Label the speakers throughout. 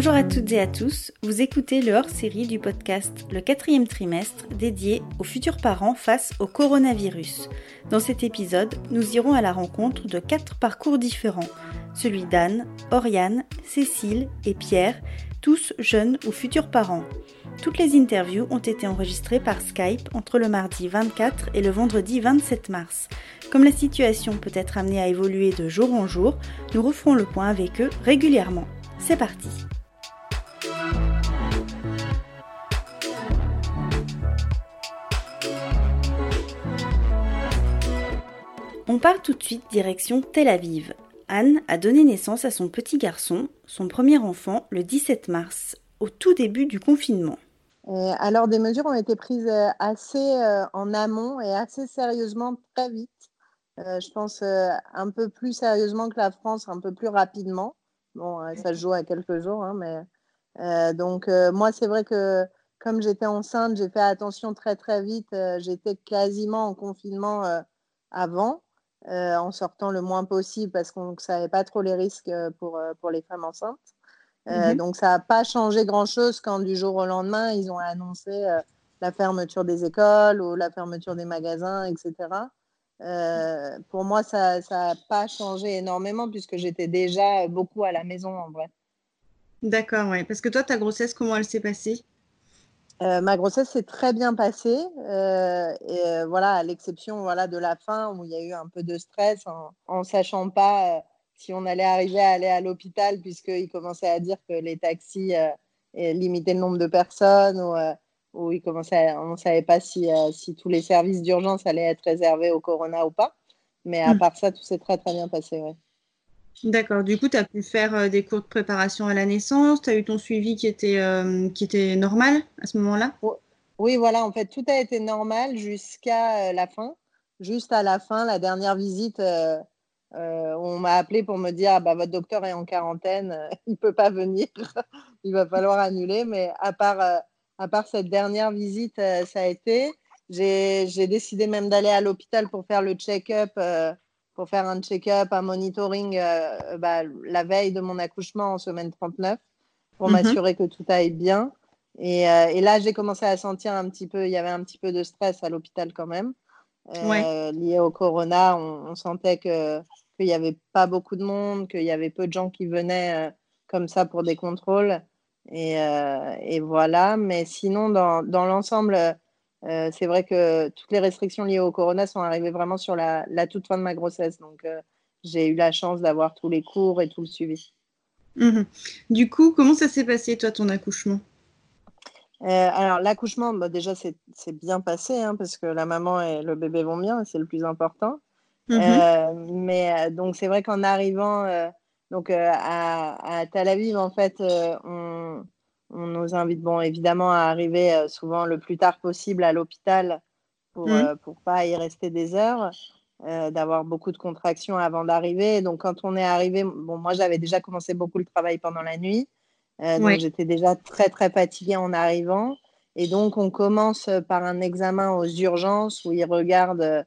Speaker 1: Bonjour à toutes et à tous, vous écoutez le hors-série du podcast Le quatrième trimestre dédié aux futurs parents face au coronavirus. Dans cet épisode, nous irons à la rencontre de quatre parcours différents, celui d'Anne, Oriane, Cécile et Pierre, tous jeunes ou futurs parents. Toutes les interviews ont été enregistrées par Skype entre le mardi 24 et le vendredi 27 mars. Comme la situation peut être amenée à évoluer de jour en jour, nous referons le point avec eux régulièrement. C'est parti On part tout de suite direction Tel Aviv. Anne a donné naissance à son petit garçon, son premier enfant, le 17 mars, au tout début du confinement.
Speaker 2: alors, des mesures ont été prises euh, assez euh, en amont et assez sérieusement très vite. Euh, je pense un peu plus sérieusement que la France, un peu plus rapidement. Bon, ça se joue à quelques jours, hein, mais donc moi, c'est vrai que comme j'étais enceinte, j'ai fait attention très très vite. j'étais quasiment en confinement avant. Euh, en sortant le moins possible parce qu'on ne savait pas trop les risques euh, pour, euh, pour les femmes enceintes. Mhm. Donc ça n'a pas changé grand-chose quand du jour au lendemain, ils ont annoncé la fermeture des écoles ou la fermeture des magasins, etc. pour moi, ça n'a pas changé énormément puisque j'étais déjà beaucoup à la maison en vrai.
Speaker 1: D'accord, oui. Parce que toi, ta grossesse, comment elle s'est passée?
Speaker 2: Euh, ma grossesse s'est très bien passée, euh, et euh, voilà, à l'exception voilà, de la fin où il y a eu un peu de stress en ne sachant pas si on allait arriver à aller à l'hôpital, puisqu'ils commençaient à dire que les taxis limitaient le nombre de personnes, ou, ils commençaient on ne savait pas si, si, tous les services d'urgence allaient être réservés au corona ou pas. Mais à mmh. part ça, tout s'est très très bien passé. Ouais.
Speaker 1: D'accord. Du coup, tu as pu faire euh, des cours de préparation à la naissance. Tu as eu ton suivi qui était, euh, qui était normal à ce moment-là?
Speaker 2: Oui, voilà. En fait, tout a été normal jusqu'à euh, la fin. Juste à la fin, la dernière visite, on m'a appelé pour me dire ah, bah, votre docteur est en quarantaine, il ne peut pas venir, il va falloir annuler. Mais à part, à part cette dernière visite, ça a été. J'ai décidé même d'aller à l'hôpital pour faire le check-up pour faire un check-up, un monitoring euh, bah, la veille de mon accouchement en semaine 39 pour mhm. m'assurer que tout aille bien. Et, euh, et là, j'ai commencé à sentir un petit peu, il y avait un petit peu de stress à l'hôpital quand même, euh, lié au corona. On, sentait que qu'il n'y avait pas beaucoup de monde, qu'il y avait peu de gens qui venaient comme ça pour des contrôles. Et, et voilà. Mais sinon, dans, dans l'ensemble, euh, c'est vrai que toutes les restrictions liées au corona sont arrivées vraiment sur la, toute fin de ma grossesse. Donc, euh, j'ai eu la chance d'avoir tous les cours et tout le suivi.
Speaker 1: Mhm. Du coup, comment ça s'est passé, toi, ton accouchement?
Speaker 2: Euh, Alors, l'accouchement, bah, déjà, c'est bien passé hein, parce que la maman et le bébé vont bien, c'est le plus important. Mhm. mais donc, c'est vrai qu'en arrivant donc, à, à, Tel Aviv, en fait, on on nous invite bon, évidemment à arriver euh, souvent le plus tard possible à l'hôpital pour ne mmh. euh, pas y rester des heures, euh, d'avoir beaucoup de contractions avant d'arriver. Donc quand on est arrivé, bon, moi j'avais déjà commencé beaucoup le travail pendant la nuit, donc j'étais déjà très très fatiguée en arrivant. Et donc on commence par un examen aux urgences où ils regardent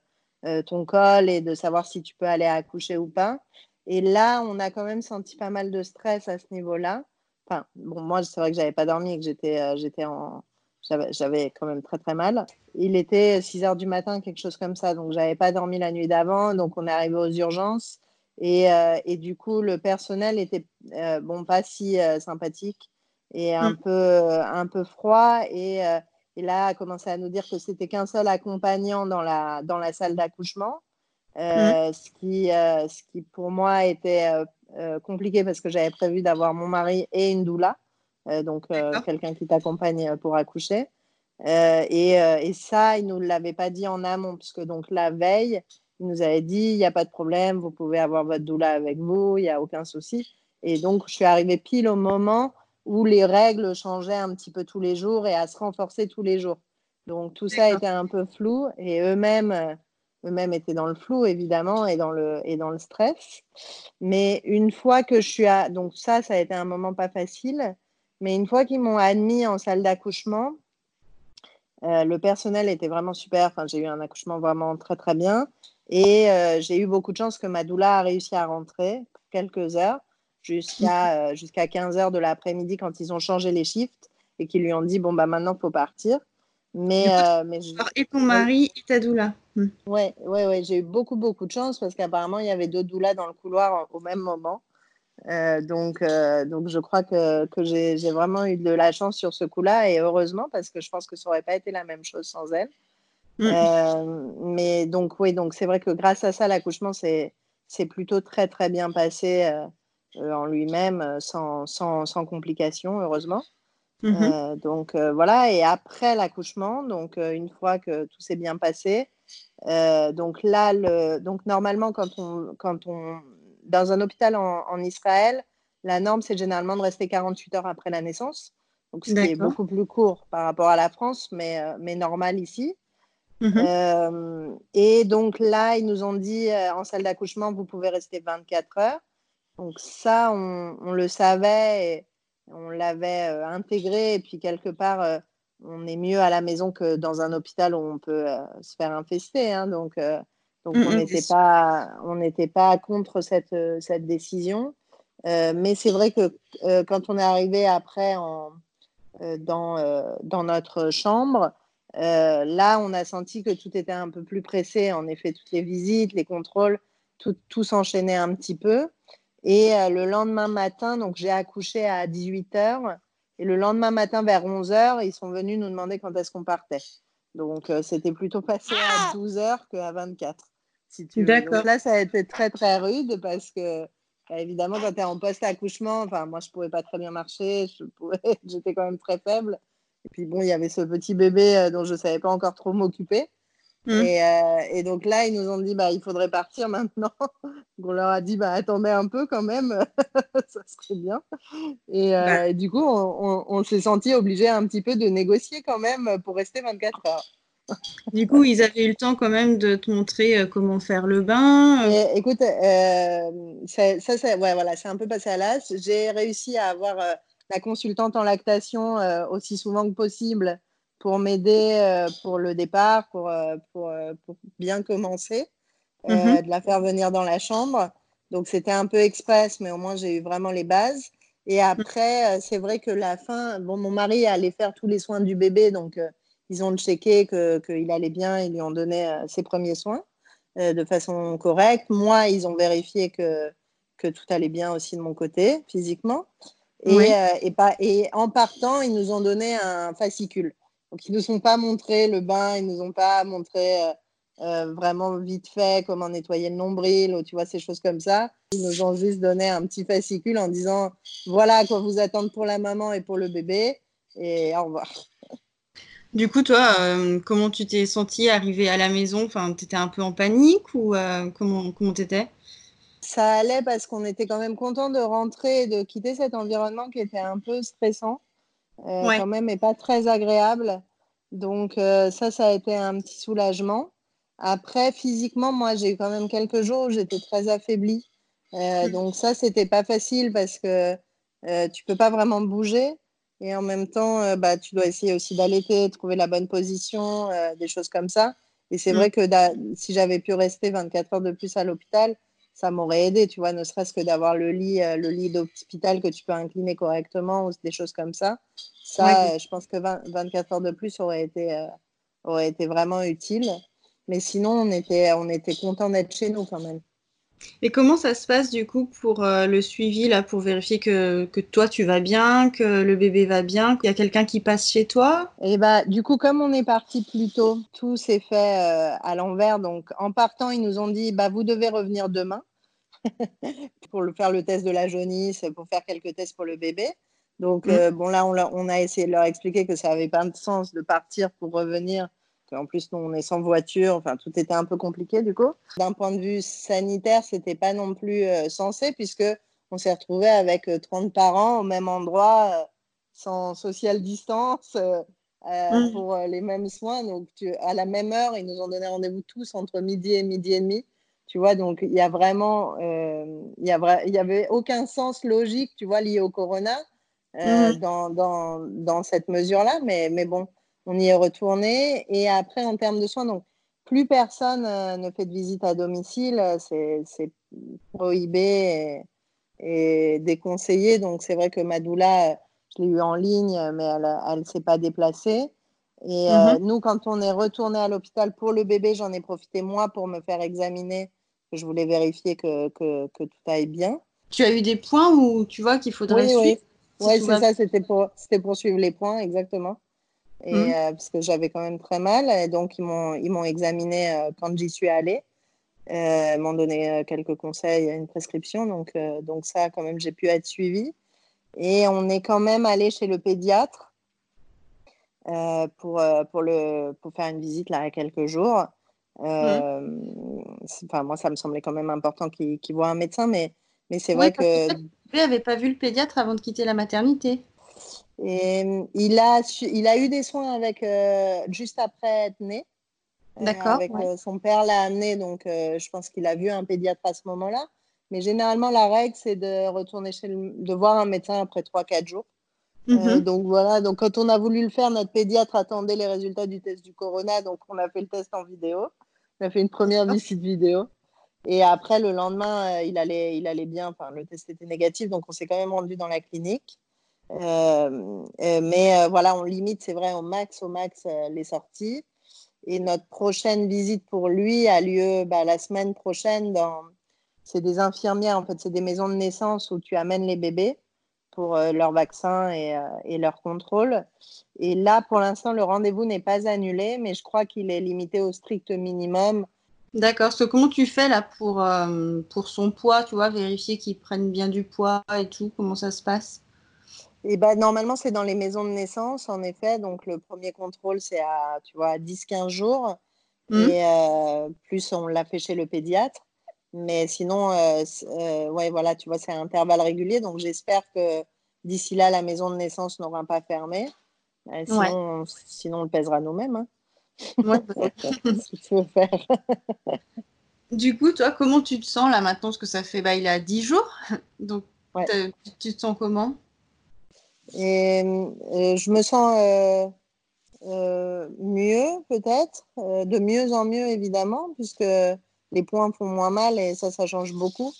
Speaker 2: ton col et de savoir si tu peux aller accoucher ou pas. Et là, on a quand même senti pas mal de stress à ce niveau-là. Enfin, bon, moi, c'est vrai que j'avais pas dormi et que j'étais, euh, j'étais en, j'avais quand même très très mal. Il était 6 heures du matin, quelque chose comme ça, donc j'avais pas dormi la nuit d'avant, donc on est arrivé aux urgences et, euh, et du coup le personnel était euh, bon pas si sympathique et un mmh. peu un peu froid et, et, là a commencé à nous dire que c'était qu'un seul accompagnant dans la dans la salle d'accouchement, mmh. ce qui ce qui pour moi était compliqué parce que j'avais prévu d'avoir mon mari et une doula, euh, donc euh, quelqu'un qui t'accompagne pour accoucher. Et, et, ça, il ne nous l'avait pas dit en amont, puisque donc la veille, il nous avait dit il n'y a pas de problème, vous pouvez avoir votre doula avec vous, il n'y a aucun souci. Et donc, je suis arrivée pile au moment où les règles changeaient un petit peu tous les jours et à se renforcer tous les jours. Donc, tout ça était un peu flou et eux-mêmes eux-mêmes étaient dans le flou, évidemment, et dans le, et dans le stress. Mais une fois que je suis à... Donc ça, ça a été un moment pas facile. Mais une fois qu'ils m'ont admis en salle d'accouchement, euh, le personnel était vraiment super. Enfin, j'ai eu un accouchement vraiment très, très bien. Et euh, j'ai eu beaucoup de chance que ma doula a réussi à rentrer pour quelques heures. jusqu'à jusqu'à 15 h de l'après-midi quand ils ont changé les shifts et qu'ils lui ont dit bon bah maintenant faut partir. Mais, mais
Speaker 1: et ton mari et ta doula?
Speaker 2: Oui, Ouais, ouais, ouais. J'ai eu beaucoup beaucoup de chance parce qu'apparemment il y avait deux doulas dans le couloir au même moment. Euh, donc, euh, donc, je crois que, que j'ai vraiment eu de la chance sur ce coup-là et heureusement parce que je pense que ça n'aurait pas été la même chose sans elle. Euh, mais donc, oui, donc c'est vrai que grâce à ça, l'accouchement c'est plutôt très très bien passé en lui-même sans, sans, sans, complications, heureusement. Mm-hmm. donc voilà, et après l'accouchement, donc une fois que tout s'est bien passé, donc là, le, donc normalement quand on, quand on dans un hôpital en, Israël, la norme, c'est généralement de rester 48 heures après la naissance. Donc, ce qui est beaucoup plus court par rapport à la France, mais, euh, mais normal ici. Euh, et donc là, ils nous ont dit euh, en salle d'accouchement, vous pouvez rester 24 heures. Donc ça, on, le savait et on l'avait intégré. Et puis quelque part, on est mieux à la maison que dans un hôpital où on peut se faire infester. Hein. donc donc, on n'était pas, on n'était pas contre cette, euh, cette décision. Euh, mais c'est vrai que euh, quand on est arrivé après en, dans, dans notre chambre, là, on a senti que tout était un peu plus pressé. En effet, toutes les visites, les contrôles, tout, tout s'enchaînait un petit peu. Et le lendemain matin, donc j'ai accouché à 18h. Et le lendemain matin, vers 11h, ils sont venus nous demander quand est-ce qu'on partait. Donc, c'était plutôt passé à 12h qu'à 24 D'accord. là, ça a été très, très rude parce que, bah, évidemment, quand tu es en post-accouchement, enfin, moi, je pouvais pas très bien marcher, j'étais quand même très faible. Et puis, bon, il y avait ce petit bébé euh, dont je savais pas encore trop m'occuper. Mmh. Euh, et, donc là, ils nous ont dit, bah, il faudrait partir maintenant. on leur a dit, bah, attendez un peu quand même, ça serait bien. Et, euh, bah. du coup, on, on s'est senti obligé un petit peu de négocier quand même pour rester 24 heures.
Speaker 1: Du coup, ils avaient eu le temps quand même de te montrer euh, comment faire le bain.
Speaker 2: Écoute, euh, ça, ça ouais, voilà, c'est un peu passé à l'as. J'ai réussi à avoir la consultante en lactation aussi souvent que possible pour m'aider pour le départ, pour, pour, pour bien commencer, mhm. de la faire venir dans la chambre. Donc, c'était un peu express, mais au moins, j'ai eu vraiment les bases. Et après, c'est vrai que la fin, bon, mon mari allait faire tous les soins du bébé, donc ils ont checké qu'il allait bien, ils lui ont donné euh, ses premiers soins euh, de façon correcte. Moi, ils ont vérifié que, que tout allait bien aussi de mon côté, physiquement. Et, euh, et, pas, et en partant, ils nous ont donné un fascicule. Donc, ils ne nous ont pas montré le bain, ils ne nous ont pas montré vraiment vite fait comment nettoyer le nombril ou tu vois, ces choses comme ça. Ils nous ont juste donné un petit fascicule en disant voilà à quoi vous attendre pour la maman et pour le bébé. Et au revoir.
Speaker 1: Du coup, toi, euh, comment tu t'es sentie arrivée à la maison? Enfin, tu étais un peu en panique ou euh, comment comment t'étais?
Speaker 2: Ça allait parce qu'on était quand même content de rentrer et de quitter cet environnement qui était un peu stressant, euh, quand même, et pas très agréable. Donc ça, ça a été un petit soulagement. Après, physiquement, moi, j'ai eu quand même quelques jours où j'étais très affaiblie. Mmh. donc ça, c'était pas facile parce que tu peux pas vraiment bouger. Et en même temps, euh, bah, tu dois essayer aussi d'allaiter, trouver la bonne position, euh, des choses comme ça. Et c'est mm. vrai que si j'avais pu rester 24 heures de plus à l'hôpital, ça m'aurait aidé, tu vois, ne serait-ce que d'avoir le lit, euh, le lit d'hôpital que tu peux incliner correctement ou des choses comme ça. Ça, je pense que 24 heures de plus aurait été, aurait été vraiment utile. Mais sinon, on était, on était content d'être chez nous quand même.
Speaker 1: Et comment ça se passe du coup pour euh, le suivi, là, pour vérifier que, que, toi tu vas bien, que le bébé va bien, qu'il y a quelqu'un qui passe chez toi?
Speaker 2: Et eh bah, du coup, comme on est parti plus tôt, tout s'est fait euh, à l'envers. Donc, en partant, ils nous ont dit bah, vous devez revenir demain pour le, faire le test de la jaunisse, pour faire quelques tests pour le bébé. Donc, mmh. euh, bon, là, on, on, a essayé de leur expliquer que ça n'avait pas de sens de partir pour revenir en plus, nous, on est sans voiture. Enfin, tout était un peu compliqué du coup. D'un point de vue sanitaire, c'était pas non plus euh, censé puisque on s'est retrouvé avec 30 euh, parents au même endroit, euh, sans social distance, mmh. pour les mêmes soins. Donc, à la même heure, ils nous ont donné rendez-vous tous entre midi et midi et demi. Tu vois, donc il y a vraiment, il y, y avait aucun sens logique, tu vois, lié au corona mmh. dans, dans, dans, cette mesure-là. Mais, mais bon, on y est retourné. Et après, en termes de soins, donc, plus personne euh, ne fait de visite à domicile, c'est prohibé. est déconseillé. Donc, c'est vrai que Madoula, je l'ai eu en ligne, mais elle ne s'est pas déplacée. Et mhm. nous, quand on est retourné à l'hôpital pour le bébé, j'en ai profité moi pour me faire examiner. Je voulais vérifier que, que, que, tout aille bien.
Speaker 1: Tu as eu des points où tu vois qu'il faudrait suivre
Speaker 2: Oui, oui c'est ça, c'était pour, pour suivre les points, exactement. Et, mhm. parce que j'avais quand même très mal. Et donc, ils m'ont examiné quand j'y suis allée. Euh, m'ont donné euh, quelques conseils, une prescription. Donc, euh, donc ça, quand même, j'ai pu être suivie. Et on est quand même allé chez le pédiatre euh, pour, pour, le, pour faire une visite là, il y a quelques jours. Enfin, moi, ça me semblait quand même important qu'il voit un médecin, mais, mais c'est vrai que.
Speaker 1: Tu n'avais pas vu le pédiatre avant de quitter la maternité
Speaker 2: et il a, il a eu des soins avec, juste après être né. Euh, D'accord. Avec euh, son père l'a amené, donc euh, je pense qu'il a vu un pédiatre à ce moment-là. Mais généralement, la règle, c'est de retourner chez de voir un médecin après 3-4 jours. Mhm. donc voilà, donc quand on a voulu le faire, notre pédiatre attendait les résultats du test du corona, donc on a fait le test en vidéo. On a fait une première visite vidéo. Et après, le lendemain, il, allait, il allait bien. Le test était négatif, donc on s'est quand même rendu dans la clinique. mais voilà, on limite, c'est vrai, au max, au max les sorties. Et notre prochaine visite pour lui a lieu bah, la semaine prochaine. Dans... C'est des infirmières, en fait, c'est des maisons de naissance où tu amènes les bébés pour euh, leur vaccin euh, et, leur contrôle. Et là, pour l'instant, le rendez-vous n'est pas annulé, mais je crois qu'il est limité au strict minimum.
Speaker 1: D'accord. comment tu fais là pour, euh, pour son poids, tu vois, vérifier qu'il prenne bien du poids et tout? Comment ça se passe?
Speaker 2: Et ben, normalement, c'est dans les maisons de naissance, en effet. Donc, le premier contrôle, c'est à, tu vois, 10-15 jours. Mmh. Et euh, plus, on l'a fait chez le pédiatre. Mais sinon, euh, euh, ouais, voilà, tu vois, c'est à intervalles réguliers. Donc, j'espère que d'ici là, la maison de naissance n'aura pas fermé. sinon, sinon, on le pèsera nous-mêmes. Hein. Ouais,
Speaker 1: faire. du coup, toi, comment tu te sens là maintenant Parce que ça fait, bah, il a 10 jours. Donc, tu te sens comment?
Speaker 2: Et euh, je me sens euh, euh, mieux, peut-être, de mieux en mieux, évidemment, puisque les points font moins mal et ça, ça change beaucoup.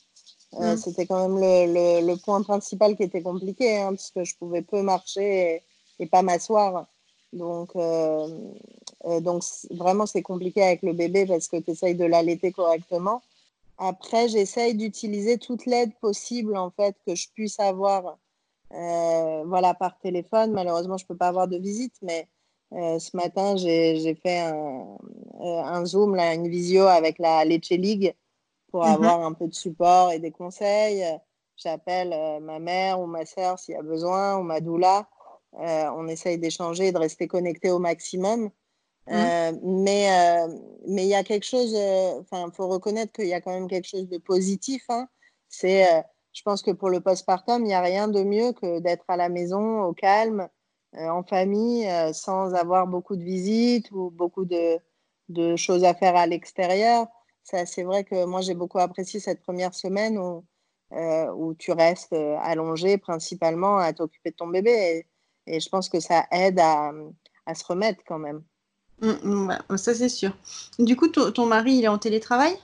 Speaker 2: Mm. C'était quand même le, le, point principal qui était compliqué, hein, parce que je pouvais peu marcher et, pas m'asseoir. Donc, donc vraiment, c'est compliqué avec le bébé parce que tu essayes de l'allaiter correctement. Après, j'essaye d'utiliser toute l'aide possible, en fait, que je puisse avoir euh, voilà, par téléphone. Malheureusement, je ne peux pas avoir de visite, mais euh, ce matin, j'ai fait un, euh, un, Zoom, là, une visio avec la Lecce League pour mhm. avoir un peu de support et des conseils. J'appelle ma mère ou ma soeur s'il y a besoin, ou ma doula. on essaye d'échanger et de rester connecté au maximum. Mhm. mais mais il y a quelque chose, enfin, il faut reconnaître qu'il y a quand même quelque chose de positif. Hein. C'est je pense que pour le postpartum, il n'y a rien de mieux que d'être à la maison, au calme, euh, en famille, euh, sans avoir beaucoup de visites ou beaucoup de, choses à faire à l'extérieur. C'est vrai que moi, j'ai beaucoup apprécié cette première semaine euh, où tu restes allongé principalement à t'occuper de ton bébé. Et, je pense que ça aide à, se remettre quand même.
Speaker 1: Mmh, mmh, ça, c'est sûr. Du coup, ton mari, il est en télétravail?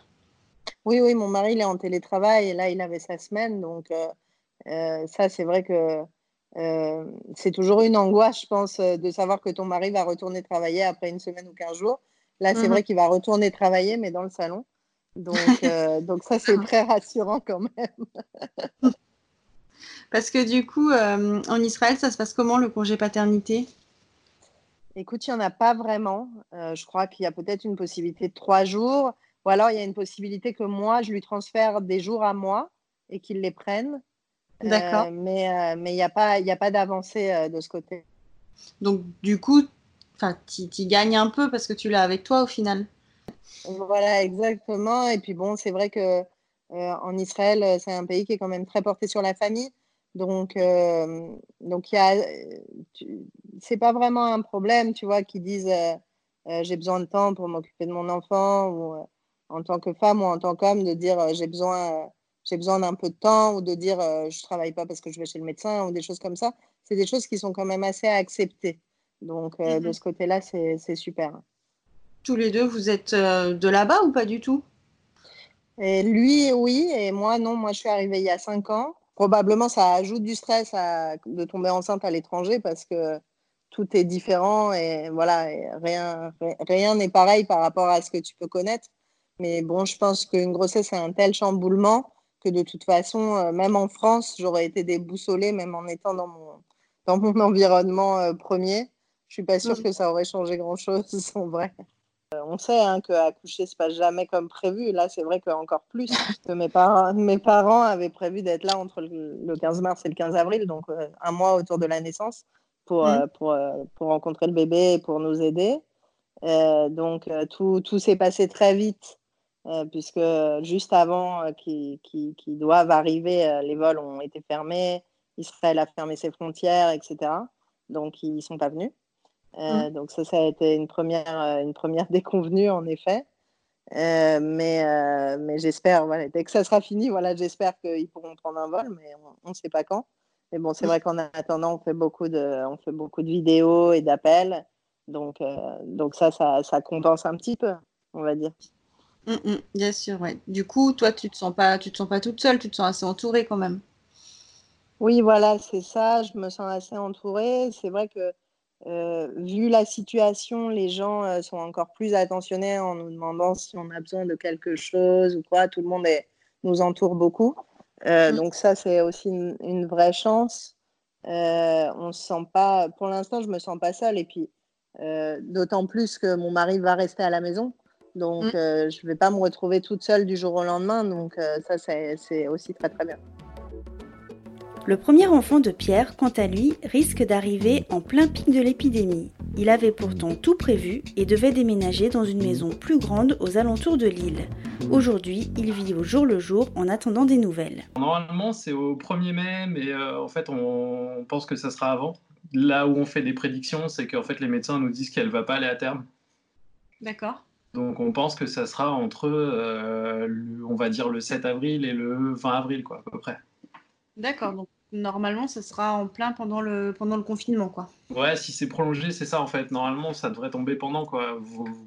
Speaker 2: Oui, oui, mon mari, il est en télétravail et là, il avait sa semaine. Donc, euh, euh, ça, c'est vrai que euh, c'est toujours une angoisse, je pense, de savoir que ton mari va retourner travailler après une semaine ou 15 jours. Là, c'est mmh vrai qu'il va retourner travailler, mais dans le salon. Donc, donc ça, c'est très rassurant quand même.
Speaker 1: Parce que du coup, en Israël, ça se passe comment le congé paternité?
Speaker 2: Écoute, il n'y en a pas vraiment. je crois qu'il y a peut-être une possibilité de trois jours. Ou alors, il y a une possibilité que moi, je lui transfère des jours à moi et qu'il les prenne. D'accord. Euh, mais euh, mais il n'y a pas, a pas d'avancée euh, de ce côté.
Speaker 1: Donc, du coup, tu gagnes un peu parce que tu l'as avec toi au final.
Speaker 2: Voilà, exactement. Et puis bon, c'est vrai que en Israël, c'est un pays qui est quand même très porté sur la famille. Donc, donc il y a, c'est pas vraiment un problème, tu vois, qui disent j'ai besoin de temps pour m'occuper de mon enfant ou en tant que femme ou en tant qu'homme de dire euh, j'ai besoin, euh, j'ai besoin d'un peu de temps ou de dire euh, je travaille pas parce que je vais chez le médecin ou des choses comme ça. C'est des choses qui sont quand même assez acceptées. Donc de mhm. ce côté-là, c'est super.
Speaker 1: Tous les deux, vous êtes de là-bas ou pas du tout?
Speaker 2: Et Lui, oui, et moi, non. Moi, je suis arrivée il y a cinq ans. Probablement ça ajoute du stress de tomber enceinte à l'étranger parce que tout est différent et voilà, rien rien n'est pareil par rapport à ce que tu peux connaître. Mais bon, je pense qu'une grossesse, c'est un tel chamboulement que de toute façon, euh, même en France, j'aurais été déboussolée, même en étant dans mon, dans mon environnement euh, premier. Je suis pas sûre mm. que ça aurait changé grand-chose, en vrai. Euh, on sait hein, qu'accoucher se passe jamais comme prévu. Là, c'est vrai qu'encore plus. que mes, parents, mes parents avaient prévu d'être là entre le 15 mars et le 15 avril, donc un mois autour de la naissance, pour, mm. pour, pour, rencontrer le bébé et pour nous aider. donc, tout, tout s'est passé très vite euh, puisque juste avant euh, qu'ils doivent arriver, euh, les vols ont été fermés, Israël a fermé ses frontières, etc. Donc, ils ne sont pas venus. Mmh. Donc, ça, ça a été une première, une première déconvenue, en effet. mais mais j'espère, voilà, dès que ça sera fini, voilà, j'espère qu'ils pourront prendre un vol, mais on ne sait pas quand. Mais bon, c'est mmh. vrai qu'en attendant, on fait beaucoup de, on fait beaucoup de vidéos et d'appels. Donc, donc ça, ça, ça compense un petit peu, on va dire.
Speaker 1: Mm, mm, bien sûr, ouais. Du coup, toi, tu te sens pas, tu te sens pas toute seule, tu te sens assez entourée quand même.
Speaker 2: Oui, voilà, c'est ça. Je me sens assez entourée. C'est vrai que euh, vu la situation, les gens euh, sont encore plus attentionnés en nous demandant si on a besoin de quelque chose ou quoi. Tout le monde nous entoure beaucoup. Euh, mm. Donc ça, c'est aussi une, vraie chance. on se sent pas, pour l'instant, je me sens pas seule. Et puis, d'autant plus que mon mari va rester à la maison. Donc, mm. euh, je ne vais pas me retrouver toute seule du jour au lendemain. Donc, ça, c'est aussi très, très bien.
Speaker 1: Le premier enfant de Pierre, quant à lui, risque d'arriver en plein pic de l'épidémie. Il avait pourtant tout prévu et devait déménager dans une maison plus grande aux alentours de l'île. Aujourd'hui, il vit au jour le jour en attendant des nouvelles.
Speaker 3: Normalement, c'est au 1er mai, mais euh, en fait, on pense que ça sera avant. Là où on fait des prédictions, c'est qu'en fait, les médecins nous disent qu'elle ne va pas aller à terme.
Speaker 1: D'accord.
Speaker 3: Donc on pense que ça sera entre, euh, on va dire, le 7 avril et le 20 avril, quoi, à peu près.
Speaker 1: D'accord, donc normalement, ça sera en plein pendant le, pendant le confinement, quoi.
Speaker 3: Ouais, si c'est prolongé, c'est ça, en fait. Normalement, ça devrait tomber pendant, quoi.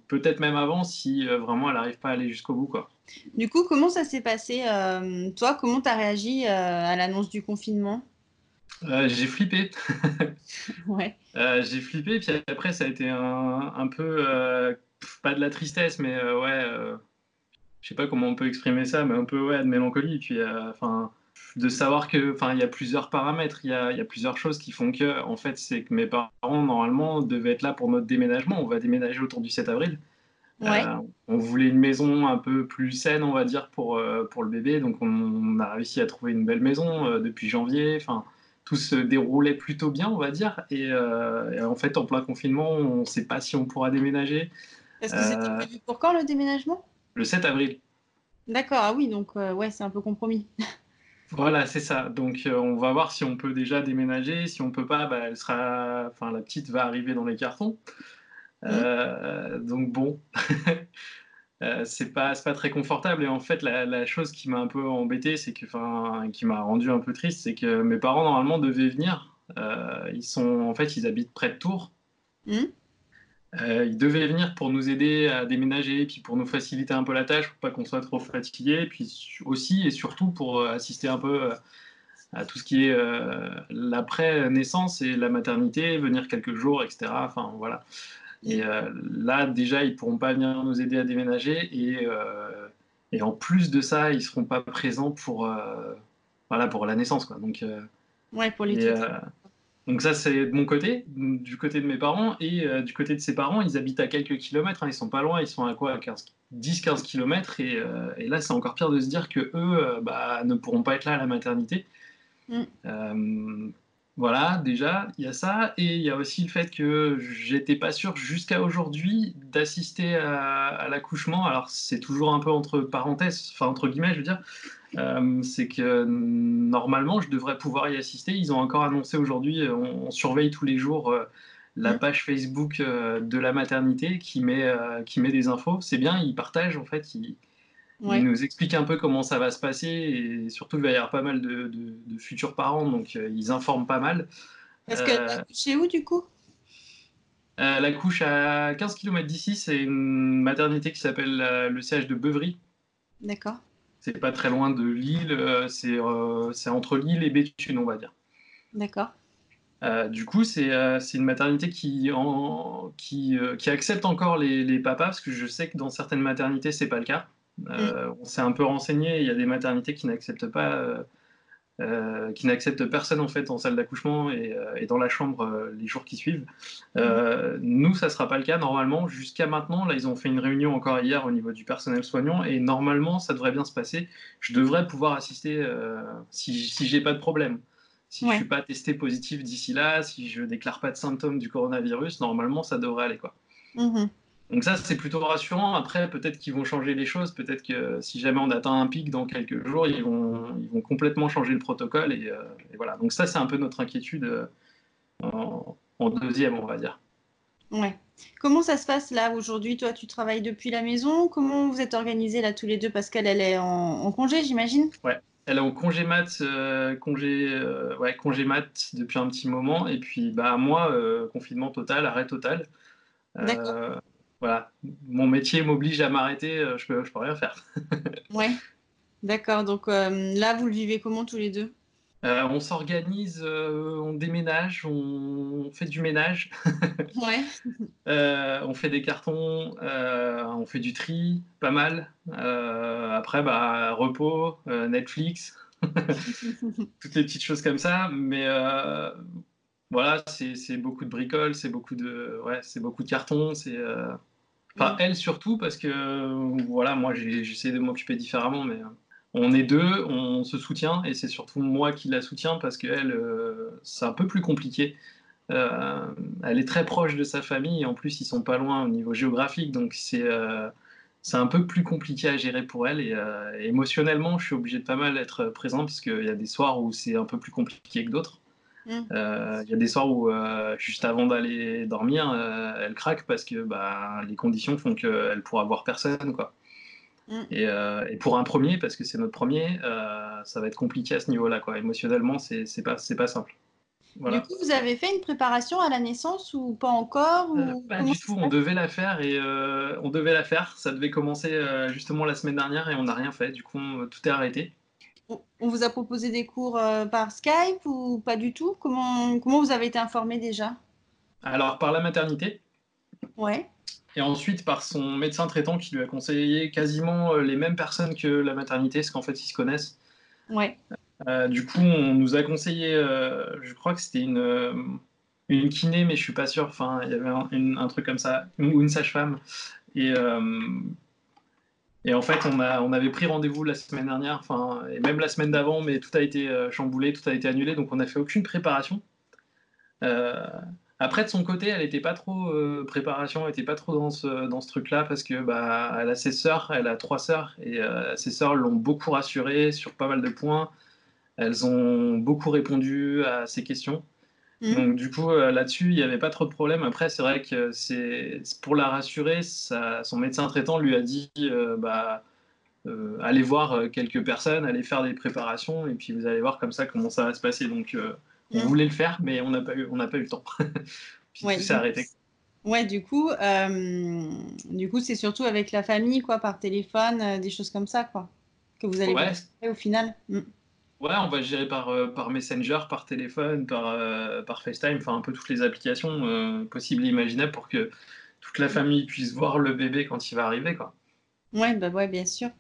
Speaker 3: Peut-être même avant, si euh, vraiment elle n'arrive pas à aller jusqu'au bout, quoi.
Speaker 1: Du coup, comment ça s'est passé euh, Toi, comment tu as réagi à l'annonce du confinement?
Speaker 3: J'ai flippé.
Speaker 1: ouais.
Speaker 3: j'ai flippé, puis après, ça a été un, un peu pas de la tristesse, mais euh, ouais, euh, je sais pas comment on peut exprimer ça, mais un peu ouais, de mélancolie. Puis, euh, enfin, de savoir que, enfin, il y a plusieurs paramètres, il y a, y a, plusieurs choses qui font que, en fait, c'est que mes parents normalement devaient être là pour notre déménagement. On va déménager autour du 7 avril. on voulait une maison un peu plus saine, on va dire, pour, pour le bébé. Donc, on, a réussi à trouver une belle maison depuis janvier. Enfin, tout se déroulait plutôt bien, on va dire. Et, et en fait, en plein confinement, on ne sait pas si on pourra déménager.
Speaker 1: Est-ce que c'était euh, prévu pour quand le déménagement?
Speaker 3: Le 7 avril.
Speaker 1: D'accord, ah oui, donc euh, ouais, c'est un peu compromis.
Speaker 3: Voilà, c'est ça. Donc, euh, on va voir si on peut déjà déménager. Si on peut pas, bah, elle sera, enfin, la petite va arriver dans les cartons. donc bon, c'est pas, pas très confortable. Et en fait, la, chose qui m'a un peu embêté, c'est que, enfin, qui m'a rendu un peu triste, c'est que mes parents normalement devaient venir. ils sont, en fait, ils habitent près de Tours. Mmh. Euh, il devait venir pour nous aider à déménager, puis pour nous faciliter un peu la tâche, pour pas qu'on soit trop fatigué, puis aussi et surtout pour euh, assister un peu euh, à tout ce qui est l'après-naissance et la maternité, venir quelques jours, etc. Enfin voilà. Et là, déjà, ils pourront pas venir nous aider à déménager, et, et en plus de ça, ils seront pas présents pour voilà pour la naissance, quoi. Donc
Speaker 1: ouais, pour les
Speaker 3: donc ça, c'est de mon côté, du côté de mes parents, et euh, du côté de ses parents, ils habitent à quelques kilomètres, hein, ils sont pas loin, ils sont à quoi 10-15 kilomètres, euh, et, là, c'est encore pire de se dire que eux euh, bah, ne pourront pas être là à la maternité. Mm. Voilà, déjà, il y a ça, et il y a aussi le fait que j'étais pas sûr jusqu'à aujourd'hui d'assister à, à l'accouchement. Alors, c'est toujours un peu entre parenthèses, enfin entre guillemets, je veux dire, euh, c'est que normalement, je devrais pouvoir y assister. Ils ont encore annoncé aujourd'hui, euh, on, surveille tous les jours euh, la page Facebook de la maternité qui met, qui met des infos. C'est bien, ils partagent en fait, ils, nous expliquent un peu comment ça va se passer et surtout il va y avoir pas mal de, futurs parents, donc ils informent pas mal.
Speaker 1: Est-ce que chez où du coup?
Speaker 3: La couche à 15 km d'ici, c'est une maternité qui s'appelle le CH de Beuvry.
Speaker 1: D'accord.
Speaker 3: C'est pas très loin de Lille, c'est entre Lille et Béthune, on va dire.
Speaker 1: D'accord.
Speaker 3: du coup, c'est une maternité qui, en, qui, qui, accepte encore les, les, papas, parce que je sais que dans certaines maternités, c'est pas le cas. Mm. On s'est un peu renseigné, il y a des maternités qui n'acceptent pas euh, qui n'acceptent personne en fait en salle d'accouchement et, euh, dans la chambre euh, les jours qui suivent. Mhm. Nous, ça sera pas le cas normalement. Jusqu'à maintenant, là, ils ont fait une réunion encore hier au niveau du personnel soignant et normalement, ça devrait bien se passer. Je devrais pouvoir assister si, si j'ai pas de problème. Si je je suis pas testé positif d'ici là, si je déclare pas de symptômes du coronavirus, normalement, ça devrait aller quoi. Mhm. Donc ça, c'est plutôt rassurant. Après, peut-être qu'ils vont changer les choses. Peut-être que si jamais on atteint un pic dans quelques jours, ils vont, ils vont complètement changer le protocole. Et, euh, voilà. Donc ça, c'est un peu notre inquiétude euh, en, deuxième, on va dire.
Speaker 1: Ouais. Comment ça se passe là aujourd'hui? Toi, tu travailles depuis la maison? Comment vous êtes organisés là tous les deux? Parce qu'elle, elle est en, congé, j'imagine?
Speaker 3: Ouais. Elle est en congé mat, euh, congé, ouais, congé mat depuis un petit moment. Et puis, bah, moi, confinement total, arrêt total.
Speaker 1: D'accord
Speaker 3: voilà, mon métier m'oblige à m'arrêter, euh, je peux, je peux rien faire.
Speaker 1: ouais, d'accord. Donc euh, là, vous le vivez comment tous les deux?
Speaker 3: Euh, On s'organise, on déménage, on fait du ménage.
Speaker 1: ouais.
Speaker 3: on fait des cartons, on fait du tri, pas mal. après, bah, repos, Netflix, toutes les petites choses comme ça. Mais voilà, c'est beaucoup de bricoles, c'est beaucoup de, ouais, c'est beaucoup de cartons, c'est Enfin, elle surtout, parce que voilà, moi j'essaie de m'occuper différemment, mais euh, on est deux, on se soutient, et c'est surtout moi qui la soutiens parce qu'elle, euh, c'est un peu plus compliqué. Euh, elle est très proche de sa famille, et en plus ils sont pas loin au niveau géographique, donc c'est c'est un peu plus compliqué à gérer pour elle. Et, émotionnellement, je suis obligé de pas mal être présent parce qu'il y a des soirs où c'est un peu plus compliqué que d'autres. Mm. Euh, il y a des soirs où, euh, juste avant d'aller dormir, euh, elle craque parce que bah, les conditions font qu'elle pourra voir personne. Quoi. Mm. Et, et, pour un premier, parce que c'est notre premier, ça va être compliqué à ce niveau-là. Quoi. Émotionnellement, c'est pas, pas simple.
Speaker 1: Voilà. Du coup, vous avez fait une préparation à la naissance ou pas encore ou...
Speaker 3: Pas du tout, on devait la faire et on devait la faire. Ça devait commencer justement la semaine dernière et on n'a rien fait. Du coup, tout est arrêté.
Speaker 1: On vous a proposé des cours euh, par Skype ou pas du tout? Comment, comment vous avez été informé déjà?
Speaker 3: Alors, par la maternité.
Speaker 1: Ouais.
Speaker 3: Et ensuite par son médecin traitant qui lui a conseillé quasiment euh, les mêmes personnes que la maternité, parce qu'en fait, ils se connaissent.
Speaker 1: Ouais.
Speaker 3: Euh, du coup, on nous a conseillé, je crois que c'était une, une kiné, mais je suis pas sûr. Enfin, il y avait un, truc comme ça, ou une sage-femme. Et et en fait, on, a, on avait pris rendez-vous la semaine dernière, enfin, et même la semaine d'avant, mais tout a été euh, chamboulé, tout a été annulé, donc on n'a fait aucune préparation. Euh, après, de son côté, elle n'était pas trop euh, préparation, elle n'était pas trop dans ce, dans ce truc-là, parce que bah, elle a ses sœurs, elle a trois sœurs, et ses sœurs l'ont beaucoup rassurée sur pas mal de points. Elles ont beaucoup répondu à ses questions. Mm. Donc du coup, euh, là-dessus, il n'y avait pas trop de problème. Après, c'est vrai que c'est pour la rassurer, son médecin traitant lui a dit, euh, bah, euh, allez voir quelques personnes, allez faire des préparations, et puis vous allez voir comme ça comment ça va se passer. Donc on mm. voulait le faire, mais on n'a pas eu, on n'a pas eu le temps. puis
Speaker 1: ouais,
Speaker 3: tout s'est arrêté.
Speaker 1: Ouais, du coup, du coup, c'est surtout avec la famille, quoi, par téléphone, des choses comme ça, quoi, que vous allez ouais. au final. Mm.
Speaker 3: Ouais, on va gérer par, euh, par Messenger, par téléphone, par, euh, par FaceTime, enfin un peu toutes les applications euh, possibles et imaginables pour que toute la famille puisse voir le bébé quand il va arriver. Quoi.
Speaker 1: Ouais, bah ouais, bien sûr.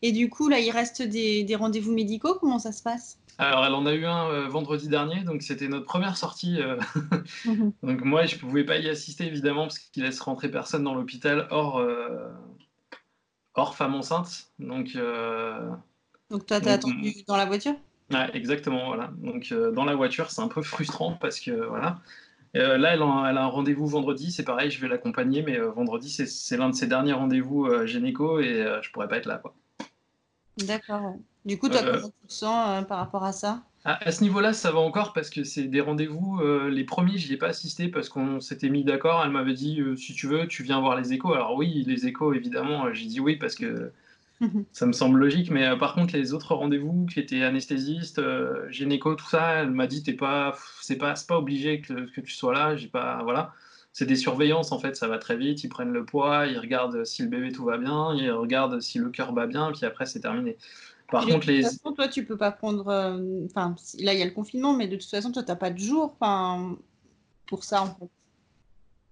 Speaker 1: Et du coup, là, il reste des, des rendez-vous médicaux, comment ça se passe?
Speaker 3: Alors, elle en a eu un vendredi dernier, donc c'était notre première sortie. Mhm. Donc, moi, je ne pouvais pas y assister, évidemment, parce qu'il laisse rentrer personne dans l'hôpital hors, hors femme enceinte. Donc,
Speaker 1: donc toi, tu as attendu dans la voiture?
Speaker 3: Ouais, exactement, voilà. Donc euh, dans la voiture, c'est un peu frustrant parce que voilà. Euh, là, elle, a un rendez-vous vendredi, c'est pareil, je vais l'accompagner, mais euh, vendredi, c'est l'un de ses derniers rendez-vous gynéco et je pourrais pas être là.
Speaker 1: D'accord. Du coup, toi, comment tu te sens par rapport à ça?
Speaker 3: À, à, ce niveau-là, ça va encore parce que c'est des rendez-vous. les premiers, je n'y ai pas assisté parce qu'on s'était mis d'accord. Elle m'avait dit si tu veux, tu viens voir les échos. Alors, oui, les échos, évidemment, j'ai dit oui parce que ça me semble logique, mais euh, par contre, les autres rendez-vous qui étaient anesthésiste, euh, gynéco, tout ça, elle m'a dit t'es pas, c'est pas, pas obligé que, que, tu sois là. J'ai pas, voilà. c'est des surveillances en fait, ça va très vite. Ils prennent le poids, ils regardent si le bébé tout va bien, ils regardent si le cœur bat bien, puis après c'est terminé.
Speaker 1: Par contre, les. De toute façon, toi, tu peux pas prendre. Euh, enfin, là, il y a le confinement, mais de toute façon, toi, tu n'as pas de jour pour ça, en fait.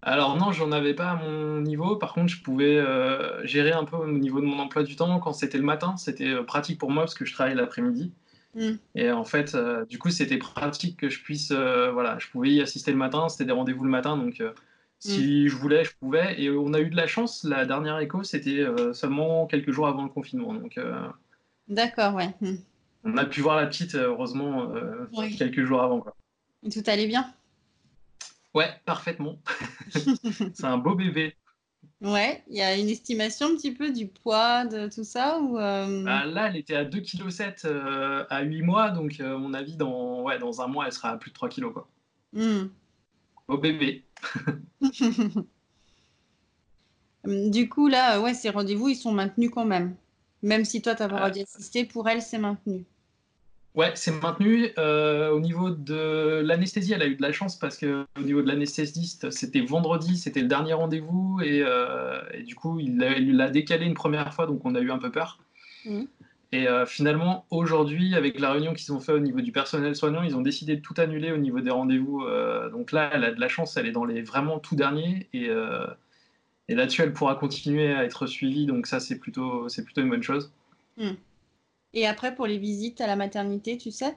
Speaker 3: Alors non, j'en avais pas à mon niveau. Par contre, je pouvais euh, gérer un peu au niveau de mon emploi du temps. Quand c'était le matin, c'était euh, pratique pour moi parce que je travaille l'après-midi. Mm. Et en fait, du coup, c'était pratique que je puisse, voilà, je pouvais y assister le matin. C'était des rendez-vous le matin, donc si mm. je voulais, je pouvais. Et on a eu de la chance. La dernière écho, c'était seulement quelques jours avant le confinement. Donc
Speaker 1: D'accord, ouais. Hmm.
Speaker 3: On a pu voir la petite, euh, heureusement, euh, quelques jours avant. Quoi.
Speaker 1: Tout allait bien?
Speaker 3: Ouais, parfaitement. c'est un beau bébé.
Speaker 1: Ouais, il y a une estimation un petit peu du poids de tout ça ou euh,
Speaker 3: bah, Là, elle était à 2,7 kg à 8 mois, donc à mon avis, dans, ouais, dans un mois, elle sera à plus de 3 kg. Quoi. Hmm. Beau bébé.
Speaker 1: du coup, là, ouais, ces rendez-vous, ils sont maintenus quand même. Même si toi, tu as pas euh, d'y assister, pour elle, c'est maintenu.
Speaker 3: Ouais, c'est maintenu. Euh, au niveau de l'anesthésie, elle a eu de la chance parce que au niveau de l'anesthésiste, c'était vendredi, c'était le dernier rendez-vous et, euh, du coup, il l'a décalé une première fois, donc on a eu un peu peur. Mmh. Et finalement, aujourd'hui, avec la réunion qu'ils ont fait au niveau du personnel soignant, ils ont décidé de tout annuler au niveau des rendez-vous. donc là, elle a de la chance, elle est dans les vraiment tout derniers et et là-dessus, elle pourra continuer à être suivie, donc ça, c'est plutôt, c'est plutôt une bonne chose. Hmm.
Speaker 1: Et après, pour les visites à la maternité, tu sais?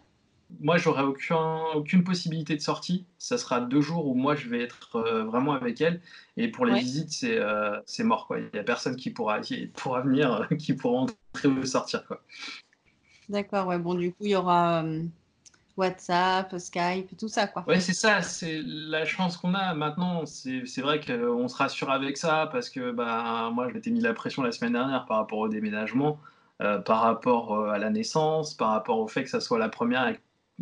Speaker 3: Moi, j'aurai aucun, aucune possibilité de sortie. Ça sera deux jours où moi, je vais être euh, vraiment avec elle. Et pour les visites, c'est, euh, mort. Il n'y a personne qui pourra, qui pourra venir, qui pourra entrer ou sortir.
Speaker 1: D'accord, ouais. Bon, du coup, il y aura euh, WhatsApp, Skype, tout ça, quoi.
Speaker 3: Ouais, c'est ça, c'est la chance qu'on a maintenant. C'est vrai qu'on se rassure avec ça parce que bah, moi, je m'étais mis la pression la semaine dernière par rapport au déménagement, euh, par rapport euh, à la naissance, par rapport au fait que ça soit la première et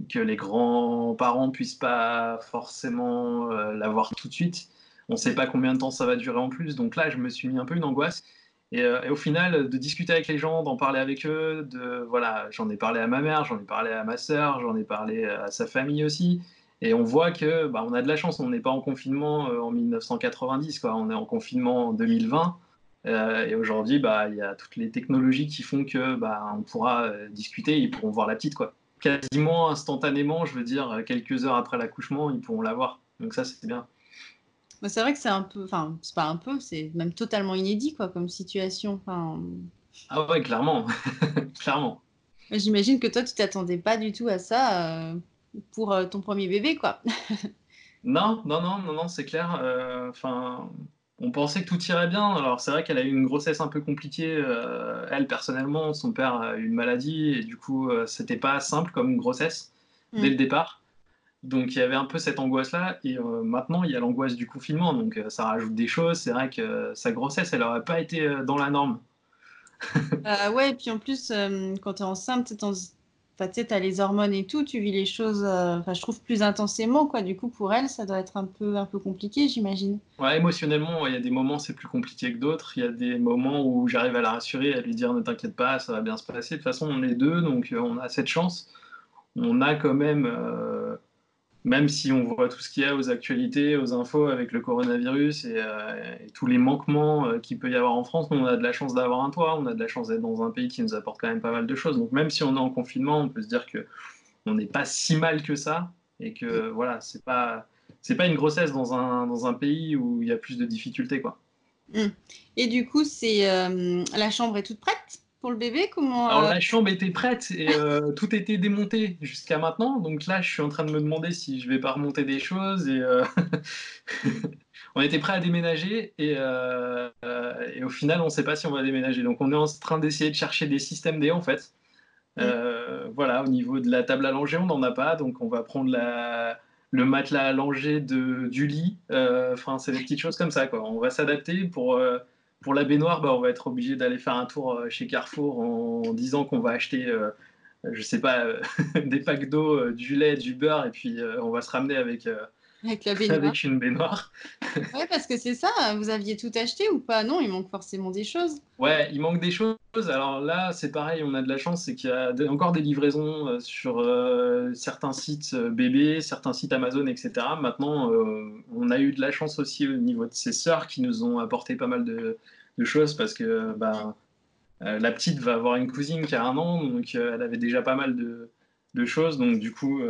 Speaker 3: que les grands-parents puissent pas forcément euh, l'avoir tout de suite. On ne sait pas combien de temps ça va durer en plus. Donc là, je me suis mis un peu une angoisse. Et, au final, de discuter avec les gens, d'en parler avec eux, de voilà, j'en ai parlé à ma mère, j'en ai parlé à ma sœur, j'en ai parlé à sa famille aussi. Et on voit que bah, on a de la chance, on n'est pas en confinement en 1990, quoi. on est en confinement en 2020. Euh, et aujourd'hui, bah, il y a toutes les technologies qui font que bah, on pourra discuter, ils pourront voir la petite. Quoi. Quasiment instantanément, je veux dire, quelques heures après l'accouchement, ils pourront la voir. Donc ça, c'est bien
Speaker 1: c'est vrai que c'est un peu, enfin, c'est pas un peu, c'est même totalement inédit, quoi, comme situation.
Speaker 3: Ah ouais, clairement, clairement.
Speaker 1: J'imagine que toi, tu t'attendais pas du tout à ça euh, pour euh, ton premier bébé, quoi.
Speaker 3: non, non, non, non, non, c'est clair. Euh, enfin, on pensait que tout irait bien. Alors c'est vrai qu'elle a eu une grossesse un peu compliquée. elle personnellement, son père a eu une maladie et du coup, c'était pas simple comme grossesse dès le mm. départ. Donc il y avait un peu cette angoisse-là, et euh, maintenant il y a l'angoisse du confinement, donc euh, ça rajoute des choses. C'est vrai que sa grossesse, elle n'aurait pas été euh, dans la norme.
Speaker 1: ouais, et puis en plus, quand tu es enceinte, tu as les hormones et tout, tu vis les choses, enfin je trouve plus intensément, quoi. Du coup, pour elle, ça doit être un peu, un peu compliqué, j'imagine.
Speaker 3: Ouais, émotionnellement, il y a des moments c'est plus compliqué que d'autres. Il y a des moments où j'arrive à la rassurer, à lui dire ne t'inquiète pas, ça va bien se passer. De toute façon, on est deux, donc on a cette chance. On a quand même même si on voit tout ce qu'il y a aux actualités, aux infos avec le coronavirus et, euh, tous les manquements euh, qu'il peut y avoir en France, on a de la chance d'avoir un toit, on a de la chance d'être dans un pays qui nous apporte quand même pas mal de choses. Donc même si on est en confinement, on peut se dire que on n'est pas si mal que ça et que voilà, c'est pas c'est pas une grossesse dans un, dans un pays où il y a plus de difficultés quoi.
Speaker 1: Mmh. Et du coup, c'est euh, la chambre est toute prête? Pour le bébé Comment
Speaker 3: Alors la chambre était prête et euh, tout était démonté jusqu'à maintenant. Donc là, je suis en train de me demander si je vais pas remonter des choses. Et euh, on était prêt à déménager et, euh, et au final, on ne sait pas si on va déménager. Donc on est en train d'essayer de chercher des systèmes D en fait. Voilà, au niveau de la table langer, on n'en a pas, donc on va prendre la, le matelas langer de, du lit. Enfin, c'est des petites choses comme ça. Quoi. On va s'adapter pour pour la baignoire, bah, on va être obligé d'aller faire un tour euh, chez Carrefour en, disant qu'on va acheter, euh, je sais pas, euh, des packs d'eau, du lait, du beurre, et puis on va se ramener avec
Speaker 1: Avec la baignoire.
Speaker 3: Avec une baignoire.
Speaker 1: ouais, parce que c'est ça, vous aviez tout acheté ou pas? Non, il manque forcément des choses.
Speaker 3: Ouais, il manque des choses. Alors là, c'est pareil, on a de la chance, c'est qu'il y a encore des livraisons euh, sur euh, certains sites euh, bébés, certains sites Amazon, etc. Maintenant, on a eu de la chance aussi au niveau de ses sœurs qui nous ont apporté pas mal de, choses parce que bah, la petite va avoir une cousine qui a un an, donc elle avait déjà pas mal de, de choses. Donc du coup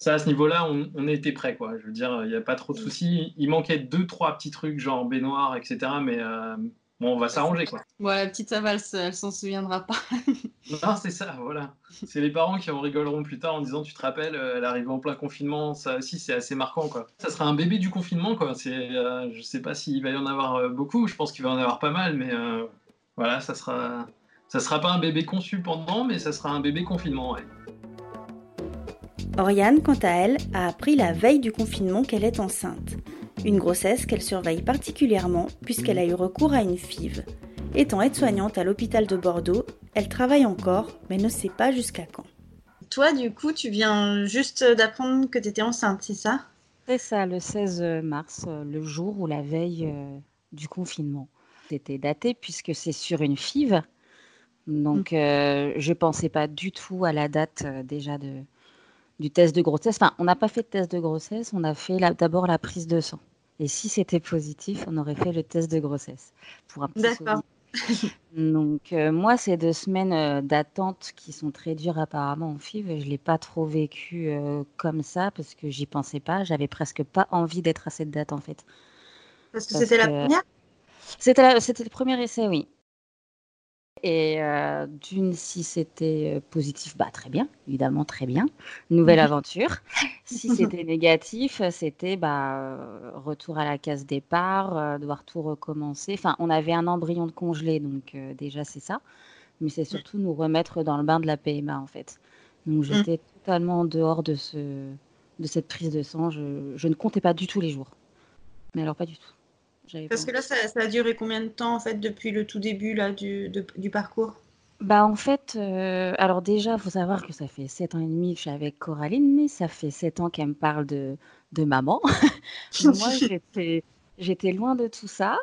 Speaker 3: ça, à ce niveau-là, on, on, était prêt, quoi. Je veux dire, il n'y a pas trop de soucis. Il manquait deux, trois petits trucs, genre baignoire, etc. Mais euh, bon, on va s'arranger, quoi.
Speaker 1: Bon, la petite Saval, elle s'en souviendra pas.
Speaker 3: non, c'est ça, voilà. C'est les parents qui en rigoleront plus tard en disant, tu te rappelles, euh, elle arrive en plein confinement. Ça aussi, c'est assez marquant, quoi. Ça sera un bébé du confinement, quoi. C'est, euh, je sais pas s'il va y en avoir beaucoup. Je pense qu'il va y en avoir pas mal, mais voilà, ça sera, ça sera pas un bébé conçu pendant, mais ça sera un bébé confinement, ouais.
Speaker 1: Oriane, quant à elle, a appris la veille du confinement qu'elle est enceinte. Une grossesse qu'elle surveille particulièrement puisqu'elle a eu recours à une FIV. Étant aide-soignante à l'hôpital de Bordeaux, elle travaille encore, mais ne sait pas jusqu'à quand. Toi, du coup, tu viens juste d'apprendre que tu étais enceinte, c'est ça?
Speaker 4: C'est ça, le 16 mars, le jour ou la veille euh, du confinement. C'était daté puisque c'est sur une FIV. Donc, mm. euh, je ne pensais pas du tout à la date euh, déjà de, du test de grossesse. Enfin, on n'a pas fait de test de grossesse, on a fait d'abord la prise de sang. Et si c'était positif, on aurait fait le test de grossesse. Pour un D'accord. Donc, euh, moi, ces deux semaines euh, d'attente qui sont très dures apparemment en FIV, je ne l'ai pas trop vécu euh, comme ça parce que j'y pensais pas. J'avais presque pas envie d'être à cette date en fait.
Speaker 1: Parce que c'était la première?
Speaker 4: C'était le premier essai, oui. Et euh, d'une, si c'était euh, positif, bah très bien, évidemment très bien, nouvelle aventure. si c'était négatif, c'était bah, euh, retour à la case départ, devoir tout recommencer. Enfin, on avait un embryon de congelé, donc déjà c'est ça. Mais c'est surtout nous remettre dans le bain de la PMA en fait. Donc mhm. j'étais totalement en dehors de, ce, de cette prise de sang. Je, je ne comptais pas du tout les jours. Mais alors pas du tout.
Speaker 1: Parce que là, ça, a duré combien de temps en fait depuis le tout début là, du, du parcours?
Speaker 4: Bah en fait, euh, alors déjà, il faut savoir que ça fait 7 ans et demi que je suis avec Coraline, mais ça fait 7 ans qu'elle me parle de, de maman. Moi, j'étais, j'étais loin de tout ça.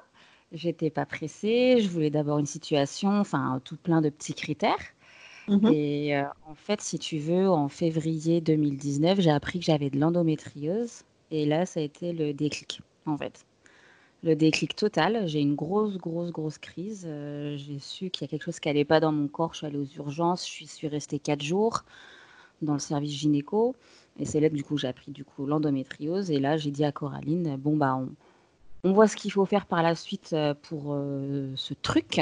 Speaker 4: J'étais pas pressée. Je voulais d'abord une situation, enfin, tout plein de petits critères. Mmh et euh, en fait, si tu veux, en février 2019, j'ai appris que j'avais de l'endométriose. Et là, ça a été le déclic, en fait le déclic total. J'ai une grosse, grosse, grosse crise. Euh, j'ai su qu'il y a quelque chose qui n'allait pas dans mon corps. Je suis allée aux urgences. Je suis restée quatre jours dans le service gynéco. Et c'est là que du coup j'ai appris du coup l'endométriose. Et là j'ai dit à Coraline, bon bah on, voit ce qu'il faut faire par la suite euh, pour euh, ce truc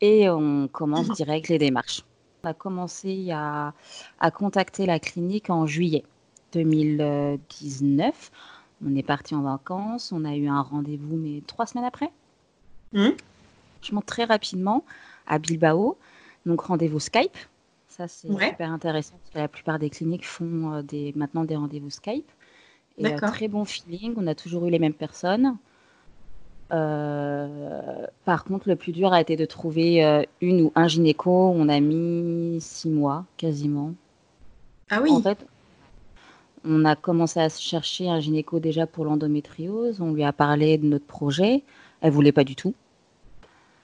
Speaker 4: et on commence direct les démarches. On a commencé à, à contacter la clinique en juillet 2019 on est parti en vacances, on a eu un rendez-vous, mais trois semaines après. Mmh. Je monte très rapidement à Bilbao. Donc rendez-vous Skype. Ça, c'est super intéressant parce que la plupart des cliniques font euh, des, maintenant des rendez-vous Skype. Et euh, très bon feeling. On a toujours eu les mêmes personnes. Euh, par contre, le plus dur a été de trouver une ou un gynéco. On a mis six mois quasiment.
Speaker 1: Ah oui.
Speaker 4: En fait, on a commencé à chercher un gynéco déjà pour l'endométriose. On lui a parlé de notre projet. Elle voulait pas du tout.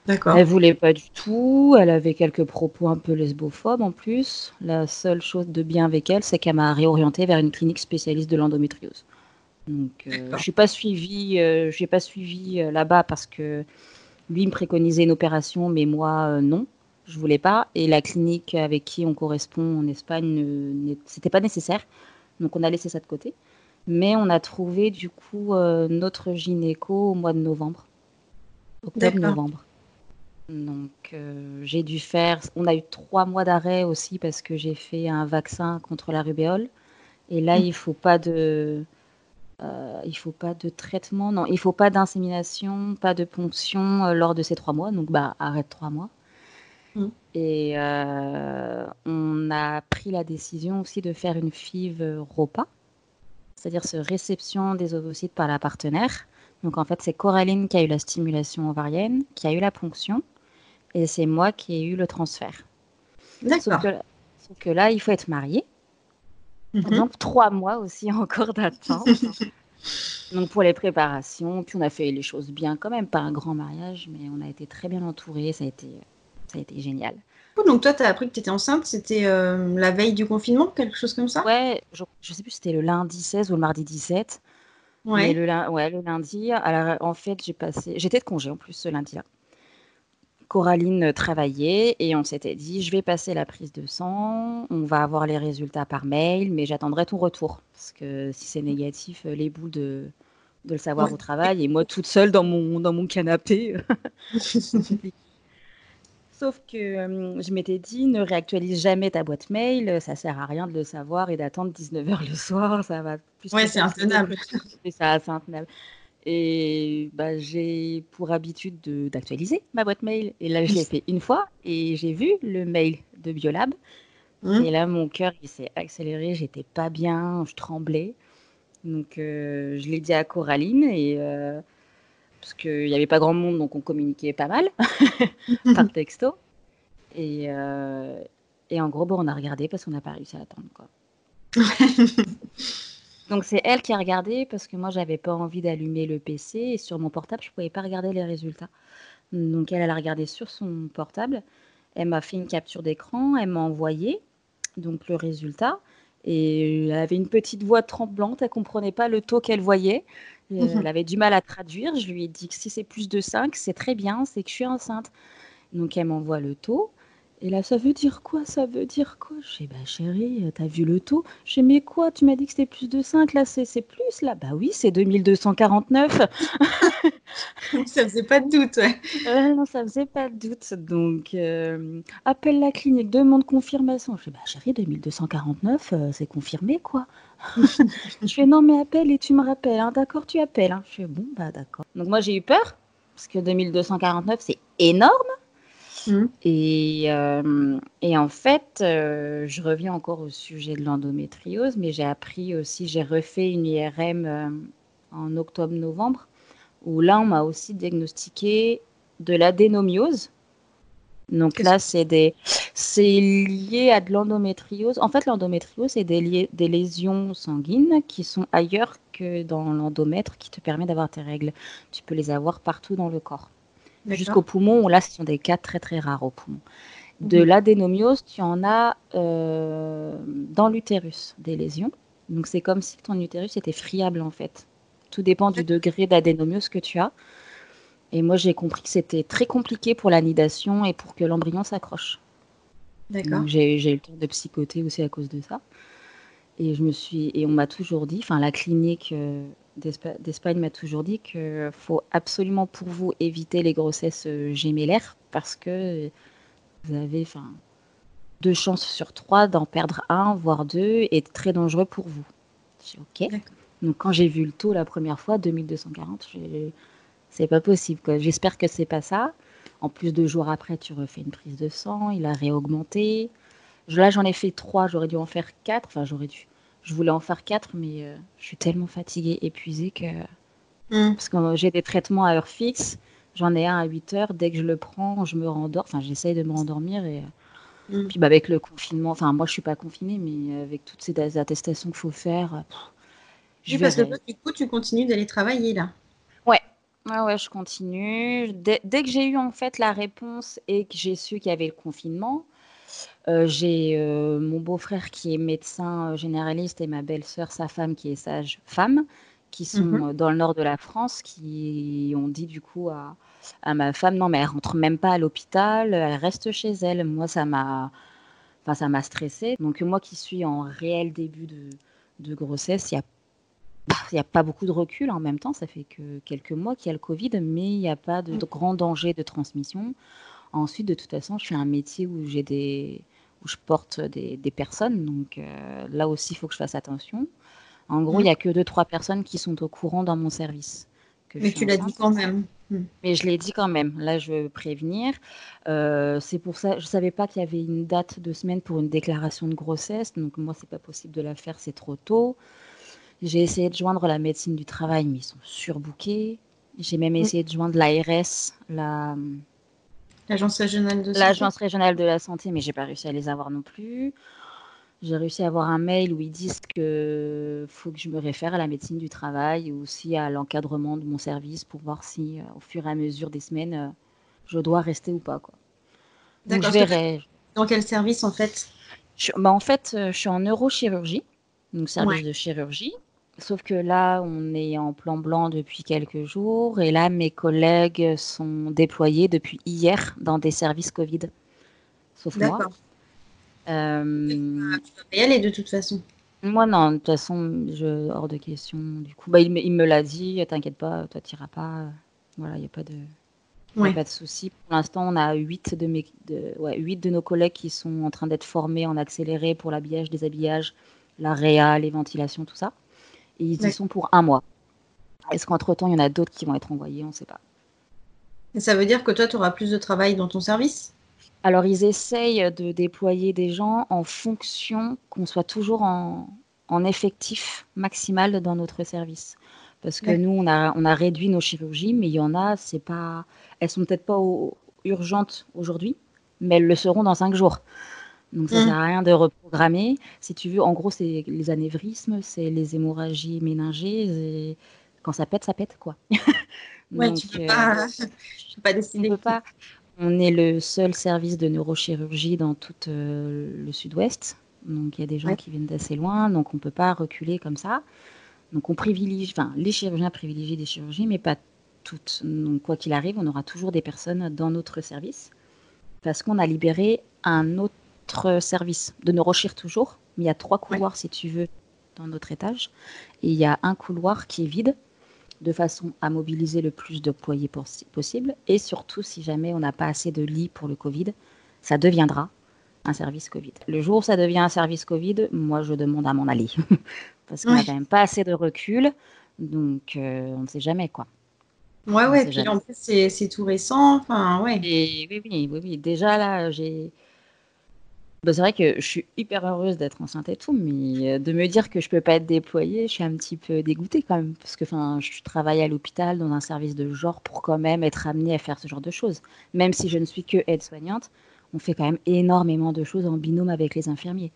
Speaker 4: D'accord. Elle voulait pas du tout. Elle avait quelques propos un peu lesbophobes en plus. La seule chose de bien avec elle, c'est qu'elle m'a réorientée vers une clinique spécialiste de l'endométriose. Donc, euh, je pas suivi, euh, pas suivi euh, là-bas parce que lui me préconisait une opération, mais moi non, je voulais pas. Et la clinique avec qui on correspond en Espagne, c'était pas nécessaire. Donc on a laissé ça de côté. Mais on a trouvé du coup euh, notre gynéco au mois de novembre. Octobre-novembre. Donc euh, j'ai dû faire. On a eu trois mois d'arrêt aussi parce que j'ai fait un vaccin contre la rubéole. Et là, mm. il faut pas de. Euh, il faut pas de traitement, non, il faut pas d'insémination, pas de ponction lors de ces trois mois. Donc, bah, arrête trois mois. Mm. Et euh, on a pris la décision aussi de faire une FIV ROPA, c'est-à-dire ce réception des ovocytes par la partenaire. Donc en fait, c'est Coraline qui a eu la stimulation ovarienne, qui a eu la ponction, et c'est moi qui ai eu le transfert. D'accord. Sauf, que, là, il faut être marié. Mhm. Donc trois mois aussi encore d'attente. Donc pour les préparations, puis on a fait les choses bien quand même, pas un grand mariage, mais on a été très bien entourés, ça a été, ça a été génial.
Speaker 1: Donc toi, tu as appris que tu étais enceinte, c'était euh, la veille du confinement, quelque chose comme ça?
Speaker 4: Ouais, je, je sais plus si c'était le lundi 16 ou le mardi 17. Ouais. le, ouais, le lundi, alors, en fait, j'ai passé, j'étais de congé en plus ce lundi-là. Coraline travaillait et on s'était dit, je vais passer la prise de sang, on va avoir les résultats par mail, mais j'attendrai ton retour. Parce que si c'est négatif, euh, les boules de, de le savoir au travail et moi toute seule dans mon, dans mon canapé. Sauf que euh, je m'étais dit, ne réactualise jamais ta boîte mail, ça sert à rien de le savoir et d'attendre 19h le soir, ça va
Speaker 1: plus. Ouais, c'est intenable.
Speaker 4: C'est ça, c'est intenable. Et bah, j'ai pour habitude d'actualiser ma boîte mail. Et là, je l'ai fait une fois et j'ai vu le mail de Biolab. Mmh. Et là, mon cœur, il s'est accéléré. J'étais pas bien, je tremblais. Donc, euh, je l'ai dit à Coraline et euh, parce qu'il n'y avait pas grand monde, donc on communiquait pas mal par texto. Et, euh, et en gros, bon, on a regardé parce qu'on n'a pas réussi à attendre. Quoi. Donc c'est elle qui a regardé parce que moi j'avais pas envie d'allumer le PC et sur mon portable je pouvais pas regarder les résultats. Donc elle, elle a regardé sur son portable, elle m'a fait une capture d'écran, elle m'a envoyé donc le résultat et elle avait une petite voix tremblante, elle comprenait pas le taux qu'elle voyait, elle avait du mal à traduire. Je lui ai dit que si c'est plus de 5, c'est très bien, c'est que je suis enceinte. Donc elle m'envoie le taux. Et là, ça veut dire quoi? Ça veut dire quoi? Je dis, bah chérie, t'as vu le taux? Je dis, mais quoi? Tu m'as dit que c'était plus de 5, là c'est plus là? Bah oui, c'est 2249.
Speaker 1: ça faisait pas de doute,
Speaker 4: ouais. non, ça faisait pas de doute. Donc, euh, appelle la clinique, demande confirmation. Je dis, bah chérie, 2249, euh, c'est confirmé quoi Je fais, non, mais appelle et tu me rappelles. Hein. D'accord, tu appelles. Hein. Je fais, bon, bah d'accord. Donc moi j'ai eu peur, parce que 2249, c'est énorme. Mmh. Et, euh, et, en fait, euh, je reviens encore au sujet de l'endométriose, mais j'ai appris aussi, j'ai refait une IRM euh, en octobre-novembre, où là, on m'a aussi diagnostiqué de l'adénomiose. Donc là, c'est des, c'est lié à de l'endométriose. En fait, l'endométriose, c'est des, des lésions sanguines qui sont ailleurs que dans l'endomètre, qui te permet d'avoir tes règles. Tu peux les avoir partout dans le corps jusqu'au poumon. Là, ce sont des cas très très rares au poumon. De mhm. l'adénomiose, tu en as euh, dans l'utérus des lésions. Donc c'est comme si ton utérus était friable en fait. Tout dépend du degré d'adénomiose que tu as. Et moi j'ai compris que c'était très compliqué pour l'anidation et pour que l'embryon s'accroche. D'accord. J'ai eu le temps de psychoter aussi à cause de ça. Et je me suis et on m'a toujours dit, enfin la clinique euh, d'Espagne m'a toujours dit qu'il faut absolument pour vous éviter les grossesses euh, gémellaires parce que vous avez enfin, deux chances sur trois d'en perdre un, voire deux, et très dangereux pour vous. J'ai ok. Donc quand j'ai vu le taux la première fois, 2240, c'est pas possible. J'espère que c'est pas ça. En plus, deux jours après, tu refais une prise de sang, il a réaugmenté. Là, j'en ai fait trois, j'aurais dû en faire quatre. Enfin, j'aurais dû. Je voulais en faire quatre, mais euh, je suis tellement fatiguée, épuisée que. Hmm. Parce que j'ai des traitements à heure fixe. J'en ai un à 8 heures. Dès que je le prends, je me rendors. Enfin, j'essaye de me rendormir. Et hmm. puis, bah, avec le confinement, enfin, moi, je suis pas confinée, mais avec toutes ces attestations qu'il faut faire.
Speaker 1: je oui, parce que du coup, tu continues d'aller travailler là.
Speaker 4: Ouais. Ouais, ouais, je continue. Dès, dès que j'ai eu en fait la réponse et que j'ai su qu'il y avait le confinement, euh, j'ai euh, mon beau-frère qui est médecin euh, généraliste et ma belle-sœur, sa femme, qui est sage-femme, qui sont mmh dans le nord de la France, qui ont dit du coup à, à ma femme, non mais elle rentre même pas à l'hôpital, elle reste chez elle. Moi, ça m'a, enfin, ça m'a stressée. Donc moi qui suis en réel début de, de grossesse, il y a il n'y a pas beaucoup de recul en même temps, ça fait que quelques mois qu'il y a le Covid, mais il n'y a pas de, de grand danger de transmission. Ensuite, de toute façon, je fais un métier où j'ai des où je porte des, des personnes, donc euh, là aussi, il faut que je fasse attention. En gros, il n'y a que deux, trois personnes qui sont au courant dans mon service.
Speaker 1: Mais tu l'as dit quand même.
Speaker 4: Hmm. Mais je l'ai dit quand même. Là, je veux prévenir. Euh, c'est pour ça, je ne savais pas qu'il y avait une date de semaine pour une déclaration de grossesse. Donc, moi, c'est pas possible de la faire, c'est trop tôt. J'ai essayé de joindre la médecine du travail, mais ils sont surbookés. J'ai même essayé de joindre l'ARS, la,
Speaker 1: L'agence régionale de
Speaker 4: L'agence régionale de la santé, mais j'ai pas réussi à les avoir non plus. j'ai réussi à avoir un mail où ils disent que faut que je me réfère à la médecine du travail ou aussi à l'encadrement de mon service pour voir si, au fur et à mesure des semaines, je dois rester ou pas. Quoi.
Speaker 1: Donc je verrai. Dans quel service en fait?
Speaker 4: Bah, En fait, je suis en neurochirurgie, donc service de chirurgie. Sauf que là, on est en plan blanc depuis quelques jours et là, mes collègues sont déployés depuis hier dans des services Covid. Sauf moi.
Speaker 1: Euh... Tu vas pas y aller de toute façon.
Speaker 4: Moi, non, de toute façon, je... hors de question. Du coup, bah, il, me, il me l'a dit, t'inquiète pas, toi, tu pas. Voilà, il n'y a pas de. Pas de souci. Pour l'instant, on a 8 de, mes, de, ouais, 8 de nos collègues qui sont en train d'être formés en accéléré pour l'habillage, déshabillage, la réa, les ventilations, tout ça. Et ils y sont pour un mois. Est-ce qu'entre-temps, il y en a d'autres qui vont être envoyés? On ne sait pas.
Speaker 1: Et ça veut dire que toi, tu auras plus de travail dans ton service?
Speaker 4: Alors, ils essayent de déployer des gens en fonction qu'on soit toujours en, en, effectif maximal dans notre service. Parce que nous, on a, on a réduit nos chirurgies, mais il y en a, c'est pas, elles sont peut-être pas urgentes aujourd'hui, mais elles le seront dans cinq jours. Donc ça ne mmh. sert à rien de reprogrammer. Si tu veux, en gros, c'est les anévrismes, c'est les hémorragies méningées. Quand ça pète, ça pète, quoi.
Speaker 1: ouais, tu peux pas, euh, peux pas décider.
Speaker 4: pas. On est le seul service de neurochirurgie dans tout euh, le sud-ouest. Donc il y a des gens qui viennent d'assez loin, donc on ne peut pas reculer comme ça. Donc on privilégie, enfin les chirurgiens privilégient des chirurgies, mais pas toutes. Donc quoi qu'il arrive, on aura toujours des personnes dans notre service parce qu'on a libéré un autre service de neurochir toujours, mais il y a trois couloirs si tu veux dans notre étage. Et il y a un couloir qui est vide de façon à mobiliser le plus d'employés possible. Et surtout, si jamais on n'a pas assez de lits pour le Covid, ça deviendra un service Covid. Le jour où ça devient un service Covid, moi, je demande à m'en aller. Parce qu'on n'a quand même pas assez de recul. Donc, euh, on ne sait jamais, quoi.
Speaker 1: Ouais, ouais, puis en plus, c'est tout récent. Enfin, ouais.
Speaker 4: Et, oui, oui, oui, oui. Déjà, là, j'ai bah, c'est vrai que je suis hyper heureuse d'être enceinte et tout, mais euh, de me dire que je peux pas être déployée, je suis un petit peu dégoûtée quand même, parce que enfin, je travaille à l'hôpital dans un service de genre pour quand même être amenée à faire ce genre de choses. Même si je ne suis que aide-soignante, on fait quand même énormément de choses en binôme avec les infirmiers.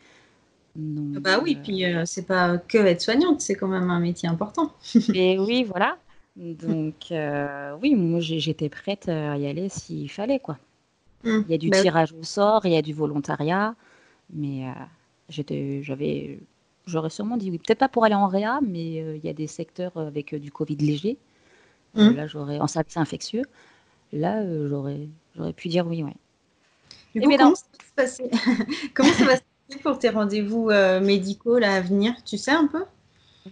Speaker 1: Ah bah oui, euh, puis euh, c'est pas que aide-soignante, c'est quand même un métier important.
Speaker 4: et oui, voilà. Donc oui, moi j'étais prête à y aller s'il fallait quoi. Mmh. Il y a du bah tirage au sort, il y a du volontariat, mais euh, j'avais, j'aurais sûrement dit oui. Peut-être pas pour aller en réa, mais euh, il y a des secteurs avec euh, du Covid léger. Mmh. là, j'aurais en service infectieux. Là, j'aurais, j'aurais pu dire oui, ouais.
Speaker 1: Du coup, comment, ça va se passer? Comment ça va se passer pour tes rendez-vous médicaux là, à venir? Tu sais un peu?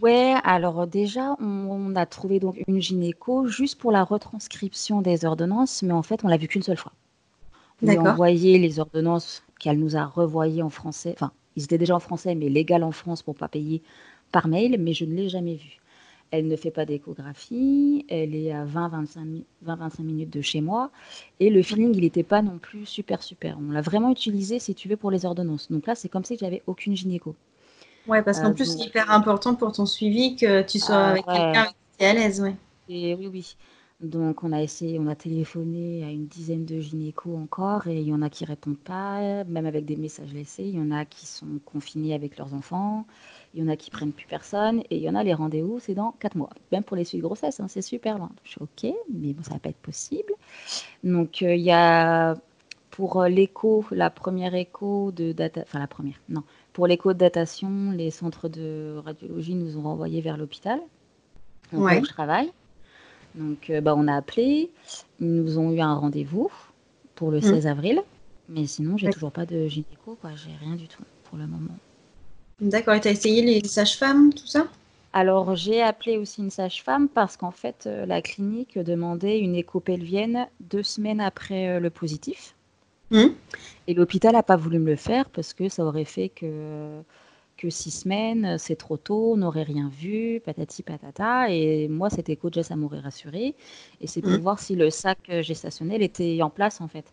Speaker 4: Ouais, alors déjà, on, a trouvé donc une gynéco juste pour la retranscription des ordonnances, mais en fait, on l'a vu qu'une seule fois lui envoyé les ordonnances qu'elle nous a revoyées en français. Enfin, ils étaient déjà en français, mais légal en France pour pas payer par mail, mais je ne l'ai jamais vue. Elle ne fait pas d'échographie, elle est à 20-25 minutes de chez moi, et le feeling, il n'était pas non plus super super. On l'a vraiment utilisé, si tu veux, pour les ordonnances. Donc là, c'est comme si j'avais aucune gynéco.
Speaker 1: Ouais, parce qu'en euh, plus, c'est hyper important pour ton suivi que tu sois ah, avec quelqu'un qui est à l'aise, ouais.
Speaker 4: Et oui, oui. Donc on a essayé, on a téléphoné à une dizaine de gynécos encore et il y en a qui répondent pas, même avec des messages laissés. Il y en a qui sont confinés avec leurs enfants, il y en a qui prennent plus personne et il y en a les rendez-vous, c'est dans quatre mois. Même pour les suites de grossesse, hein, c'est super loin. Je suis ok, mais bon, ça va pas être possible. Donc euh, il y a pour l'écho, la première écho de data, enfin la première, non, pour l'écho de datation, les centres de radiologie nous ont renvoyés vers l'hôpital. Ouais. Où je travaille. Donc, euh, bah, on a appelé. Ils nous ont eu un rendez-vous pour le 16 mm. avril. Mais sinon, j'ai toujours pas de gynéco, quoi. J'ai rien du tout pour le moment.
Speaker 1: D'accord. Et tu as essayé les sages-femmes, tout ça?
Speaker 4: Alors, j'ai appelé aussi une sage-femme parce qu'en fait, euh, la clinique demandait une écho pelvienne deux semaines après euh, le positif. Mm. Et l'hôpital n'a pas voulu me le faire parce que ça aurait fait que que six semaines, c'est trop tôt, on n'aurait rien vu, patati patata. Et moi, cet écho déjà, ça m'aurait rassuré. Et c'est pour mmh. voir si le sac gestationnel était en place, en fait.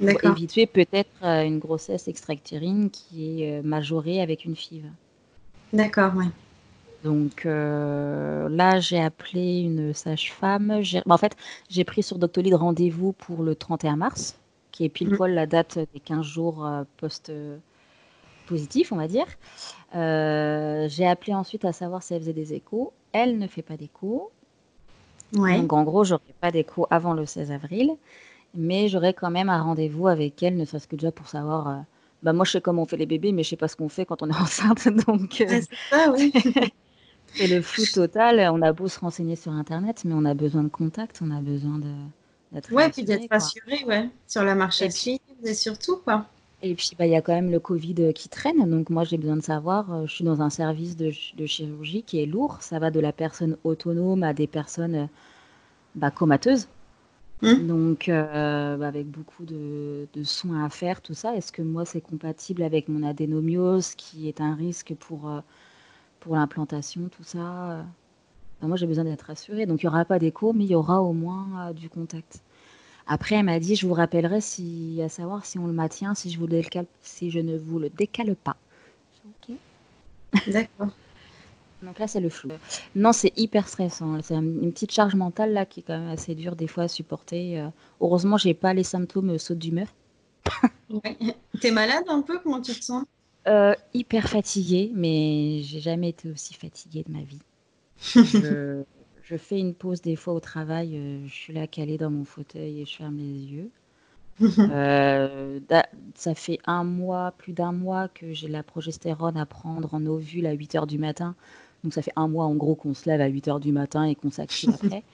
Speaker 4: Pour éviter peut-être euh, une grossesse extractérine qui est euh, majorée avec une FIV.
Speaker 1: D'accord, oui.
Speaker 4: Donc euh, là, j'ai appelé une sage-femme. Bah, en fait, j'ai pris sur Doctolib rendez-vous pour le 31 mars, qui est pile mmh. poil la date des 15 jours post- positif, on va dire. J'ai appelé ensuite à savoir si elle faisait des échos. Elle ne fait pas d'échos. Donc en gros, j'aurai pas d'écho avant le 16 avril, mais j'aurai quand même un rendez-vous avec elle, ne serait-ce que déjà pour savoir. bah moi, je sais comment on fait les bébés, mais je sais pas ce qu'on fait quand on est enceinte, donc.
Speaker 2: c'est ça, oui.
Speaker 4: c'est le flou total. On a beau se renseigner sur Internet, mais on a besoin de contact, on a besoin de
Speaker 2: d'être ouais, puis d'être rassuré, ouais, sur la marche à et surtout quoi.
Speaker 4: Et puis bah, il y a quand même le Covid qui traîne, donc moi j'ai besoin de savoir. Euh, je suis dans un service de, de, chirurgie qui est lourd. Ça va de la personne autonome à des personnes bah, comateuses. Mmh. Donc, euh, bah, avec beaucoup de, de, soins à faire, tout ça, est-ce que moi c'est compatible avec mon adénomiose qui est un risque pour euh, pour l'implantation, tout ça. moi, j'ai besoin d'être rassurée. Donc, il n'y aura pas d'écho, mais il y aura au moins euh, du contact. Après, elle m'a dit, je vous rappellerai si, à savoir si on le maintient, si je, vous décale, si je ne vous le décale pas.
Speaker 2: Ok. D'accord.
Speaker 4: Donc là, c'est le flou. Non, c'est hyper stressant. C'est une petite charge mentale là qui est quand même assez dure des fois à supporter. Euh. Heureusement, j'ai pas les symptômes euh, saut d'humeur.
Speaker 2: ouais. T'es malade un peu? Comment tu te sens?
Speaker 4: Euh, hyper fatiguée, mais j'ai jamais été aussi fatiguée de ma vie. je, fais une pause des fois au travail, euh, je suis là calée dans mon fauteuil et je ferme les yeux. Euh, ça fait un mois, plus d'un mois que j'ai la progestérone à prendre en ovule à 8 h du matin. Donc ça fait un mois en gros qu'on se lève à 8 h du matin et qu'on s'active après.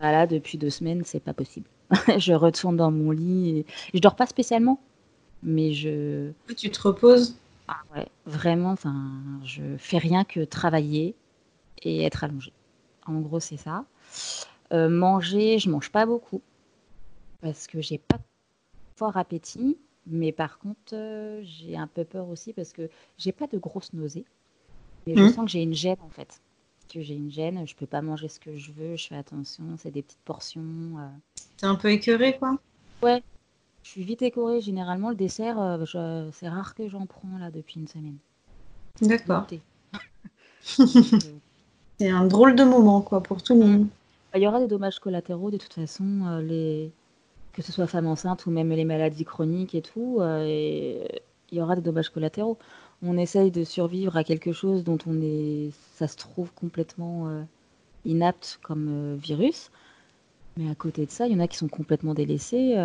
Speaker 4: Voilà, depuis deux semaines, c'est pas possible. je retourne dans mon lit et je dors pas spécialement, mais je.
Speaker 2: Tu te reposes?
Speaker 4: Ah ouais, vraiment, enfin, je fais rien que travailler et être allongée. En gros, c'est ça. Euh, manger, je mange pas beaucoup parce que j'ai pas fort appétit, mais par contre, euh, j'ai un peu peur aussi parce que j'ai pas de grosses nausées, mais je mmh. sens que j'ai une gêne en fait. Que j'ai une gêne, je peux pas manger ce que je veux, je fais attention, c'est des petites portions. Euh.
Speaker 2: T'es un peu écœurée quoi?
Speaker 4: Ouais, je suis vite écorée. Généralement, le dessert, euh, c'est rare que j'en prends là depuis une semaine.
Speaker 2: D'accord. c'est un drôle de moment quoi pour tout le monde.
Speaker 4: Bah, il y aura des dommages collatéraux de toute façon, euh, les... que ce soit femme enceinte ou même les maladies chroniques et tout. Euh, il y aura des dommages collatéraux. On essaye de survivre à quelque chose dont on est, ça se trouve complètement inapte comme virus. Mais à côté de ça, il y en a qui sont complètement délaissés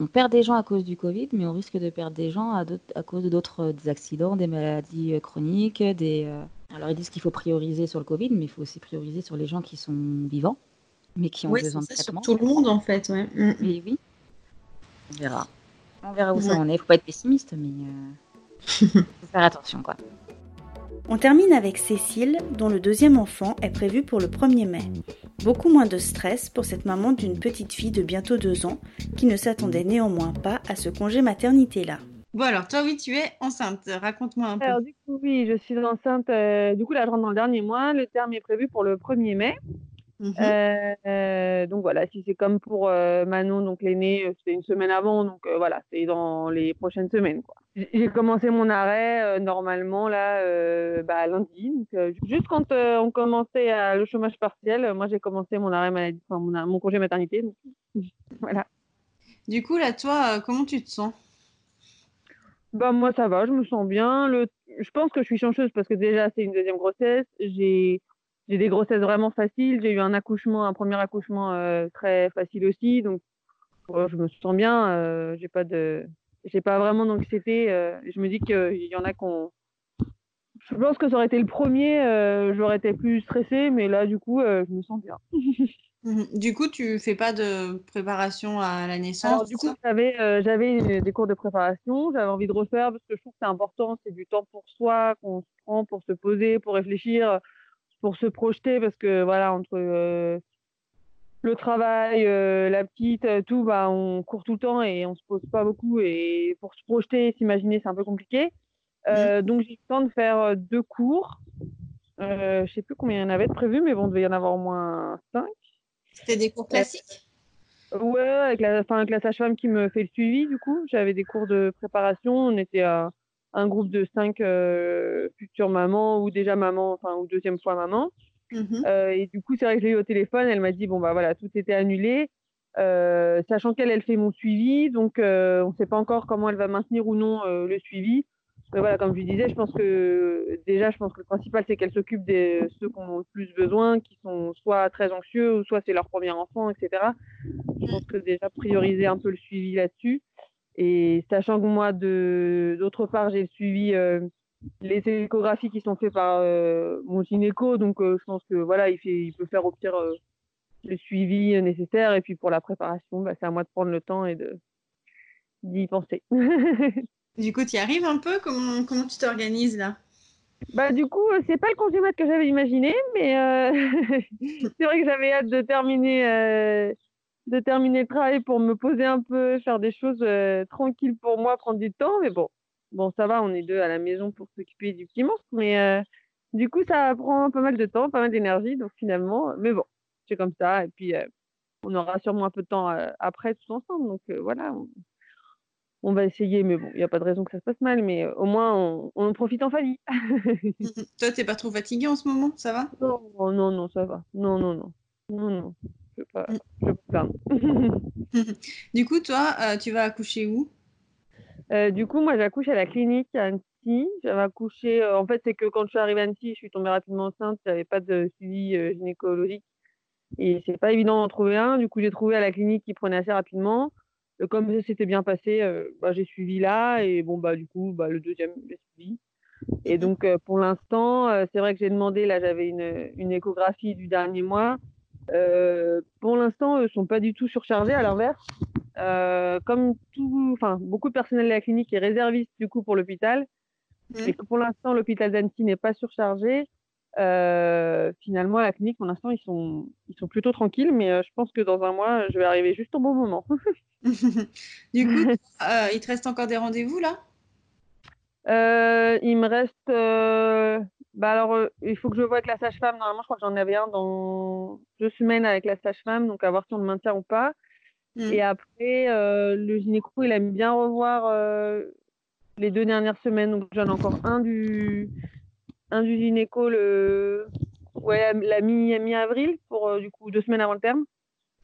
Speaker 4: on perd des gens à cause du Covid, mais on risque de perdre des gens à, à cause d'autres euh, accidents, des maladies euh, chroniques. Des, euh, Alors ils disent qu'il faut prioriser sur le Covid, mais il faut aussi prioriser sur les gens qui sont vivants, mais qui ont besoin de traitement.
Speaker 2: Sur tout le monde en fait, ouais.
Speaker 4: Mm. Oui, oui. On verra. On verra où ça en est. Il faut pas être pessimiste, mais il faut faire attention, quoi.
Speaker 1: On termine avec Cécile, dont le deuxième enfant est prévu pour le 1er mai. Beaucoup moins de stress pour cette maman d'une petite fille de bientôt deux ans, qui ne s'attendait néanmoins pas à ce congé maternité-là.
Speaker 2: Bon alors, toi oui, tu es enceinte. Raconte-moi un peu.
Speaker 5: Alors du coup, oui, je suis enceinte. Euh, du coup, là, je rentre dans le dernier mois. Le terme est prévu pour le 1er mai. Mhm. Euh, donc voilà, si c'est comme pour euh, Manon, donc l'aîné, c'est une semaine avant, donc voilà, c'est dans les prochaines semaines. J'ai commencé mon arrêt normalement là bah, lundi. Donc, juste quand on commençait à, le chômage partiel, moi j'ai commencé mon arrêt maladie, enfin, mon, mon, congé maternité. voilà.
Speaker 2: Du coup là, toi, comment tu te sens?
Speaker 5: Bah moi ça va, je me sens bien. Le... Je pense que je suis chanceuse parce que déjà c'est une deuxième grossesse. J'ai j'ai des grossesses vraiment faciles. J'ai eu un accouchement, un premier accouchement très facile aussi, donc je me sens bien. j'ai pas de j'ai pas vraiment d'anxiété. Euh, je me dis qu'il y en a qu'on. Je pense que ça aurait été le premier, euh, j'aurais été plus stressée, mais là, du coup, euh, je me sens bien.
Speaker 2: Mhm. du coup, tu fais pas de préparation à la naissance
Speaker 5: Du coup, j'avais, j'avais des cours de préparation, j'avais envie de refaire parce que je trouve que c'est important, c'est du temps pour soi qu'on se prend pour se poser, pour réfléchir, pour se projeter, parce que voilà, entre le travail, euh, la petite, euh, tout, bah, on court tout le temps et on se pose pas beaucoup. Et pour se projeter, s'imaginer, c'est un peu compliqué. Euh, donc j'ai eu le temps de faire deux cours. Euh, je sais plus combien il y en avait de prévus, mais bon, il devait y en avoir au moins cinq.
Speaker 2: C'était des cours classiques?
Speaker 5: Ouais, avec la, avec la sage-femme qui me fait le suivi, du coup. J'avais des cours de préparation. On était à un groupe de cinq futures mamans ou déjà mamans, enfin, ou deuxième fois maman. Mmh euh, et du coup, c'est vrai que je l'ai eu au téléphone. Elle m'a dit bon bah voilà, tout était annulé, euh, sachant qu'elle elle fait mon suivi, donc euh, on ne sait pas encore comment elle va maintenir ou non le suivi. Voilà, comme je disais, je pense que déjà, je pense que le principal, c'est qu'elle s'occupe de ceux qui ont le plus besoin, qui sont soit très anxieux, ou soit c'est leur premier enfant, etc. Je pense que déjà prioriser un peu le suivi là-dessus. Et sachant que moi, d'autre part, j'ai suivi euh, les échographies qui sont faites par euh, mon gynéco, donc euh, je pense que voilà, il, fait, il peut faire au pire le suivi nécessaire. Et puis pour la préparation, bah, c'est à moi de prendre le temps et d'y penser.
Speaker 1: Du coup, tu y arrives un peu? Comment, comment tu t'organises là?
Speaker 5: Bah, du coup, c'est pas le congé que j'avais imaginé, mais euh, c'est vrai que j'avais hâte de terminer, euh, de terminer le travail pour me poser un peu, faire des choses euh, tranquilles pour moi, prendre du temps. Mais bon, bon, ça va, on est deux à la maison pour s'occuper du petit monstre. Mais du coup, ça prend pas mal de temps, pas mal d'énergie. Donc finalement, mais bon, c'est comme ça. Et puis, on aura sûrement un peu de temps après tous ensemble. Donc voilà, va essayer, mais bon, il n'y a pas de raison que ça se passe mal, mais au moins on, en profite en famille.
Speaker 1: toi, t'es pas trop fatigué en ce moment, ça va?
Speaker 5: Non, non, non, ça va. Non, non, non. Non, non. Je pas, je pas
Speaker 1: du coup, toi, euh, tu vas accoucher où?
Speaker 5: Euh, Du coup, moi, j'accouche à la clinique à Annecy. J'avais accouché. en fait, c'est que quand je suis arrivée à Annecy, je suis tombée rapidement enceinte. Il n'y avait pas de suivi gynécologique. Et c'est pas évident d'en trouver un. Du coup, j'ai trouvé à la clinique qui prenait assez rapidement. Euh, comme ça s'était bien passé, euh, bah, j'ai suivi là et bon bah du coup bah, le deuxième j'ai suivi. Et mhm. donc euh, pour l'instant, c'est vrai que j'ai demandé là j'avais une, une, échographie du dernier mois. pour l'instant, eux sont pas du tout surchargés à l'inverse. comme tout, enfin beaucoup de personnel de la clinique est réserviste du coup pour l'hôpital mhm. et que pour l'instant l'hôpital d'Annecy n'est pas surchargé. Euh, finalement, à la clinique, pour l'instant, ils sont, ils sont plutôt tranquilles, mais euh, je pense que dans un mois, je vais arriver juste au bon moment.
Speaker 1: du coup, euh, il te reste encore des rendez-vous là?
Speaker 5: Il me reste. Bah alors, il faut que je vois avec la sage-femme. Normalement, je crois que j'en avais un dans deux semaines avec la sage-femme, donc à voir si on le maintient ou pas. Hmm. Et après, le gynéco, il aime bien revoir les deux dernières semaines, donc j'en ai encore un du un du gynéco le ouais, la mi-avril pour euh, du coup deux semaines avant le terme.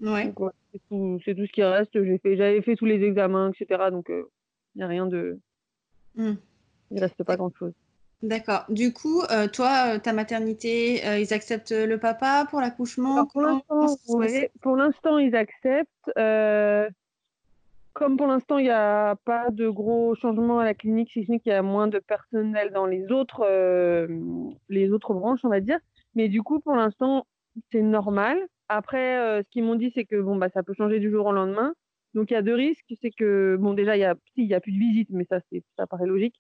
Speaker 1: Ouais.
Speaker 5: c'est tout, tout, ce qui reste. J'ai fait, j'avais fait tous les examens, etc. Donc il euh, n'y a rien de. Hmm. Il reste pas grand chose.
Speaker 1: D'accord. Du coup, euh, toi, ta maternité, ils acceptent le papa pour l'accouchement?
Speaker 5: Pour l'instant, pour l'instant, ils acceptent comme pour l'instant, il n'y a pas de gros changements à la clinique, si ce n'est qu'il y a moins de personnel dans les autres, euh, les autres branches, on va dire. Mais du coup, pour l'instant, c'est normal. Après, euh, ce qu'ils m'ont dit, c'est que bon, bah, ça peut changer du jour au lendemain. Donc, il y a deux risques. C'est que, bon, déjà, il y a, a plus de visite, mais ça, ça paraît logique.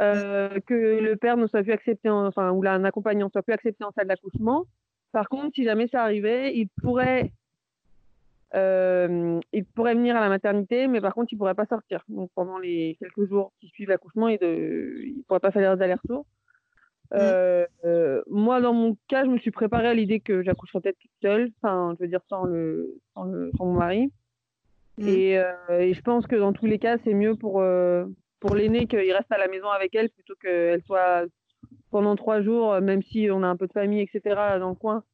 Speaker 5: Euh, que le père ne soit plus accepté, enfin, ou un accompagnant ne soit plus accepté en salle d'accouchement. Par contre, si jamais ça arrivait, il pourrait euh, il pourrait venir à la maternité, mais par contre, il pourrait pas sortir. Donc, pendant les quelques jours qui suivent l'accouchement, il ne pourrait pas faire des allers-retours. Mm. Euh, euh, moi, dans mon cas, je me suis préparée à l'idée que j'accoucherais peut-être toute seule, enfin, je veux dire sans, le, sans, le, sans mon mari. Mm. Et, et, je pense que dans tous les cas, c'est mieux pour, pour l'aîné qu'il reste à la maison avec elle plutôt qu'elle soit pendant trois jours, même si on a un peu de famille, etc., dans le coin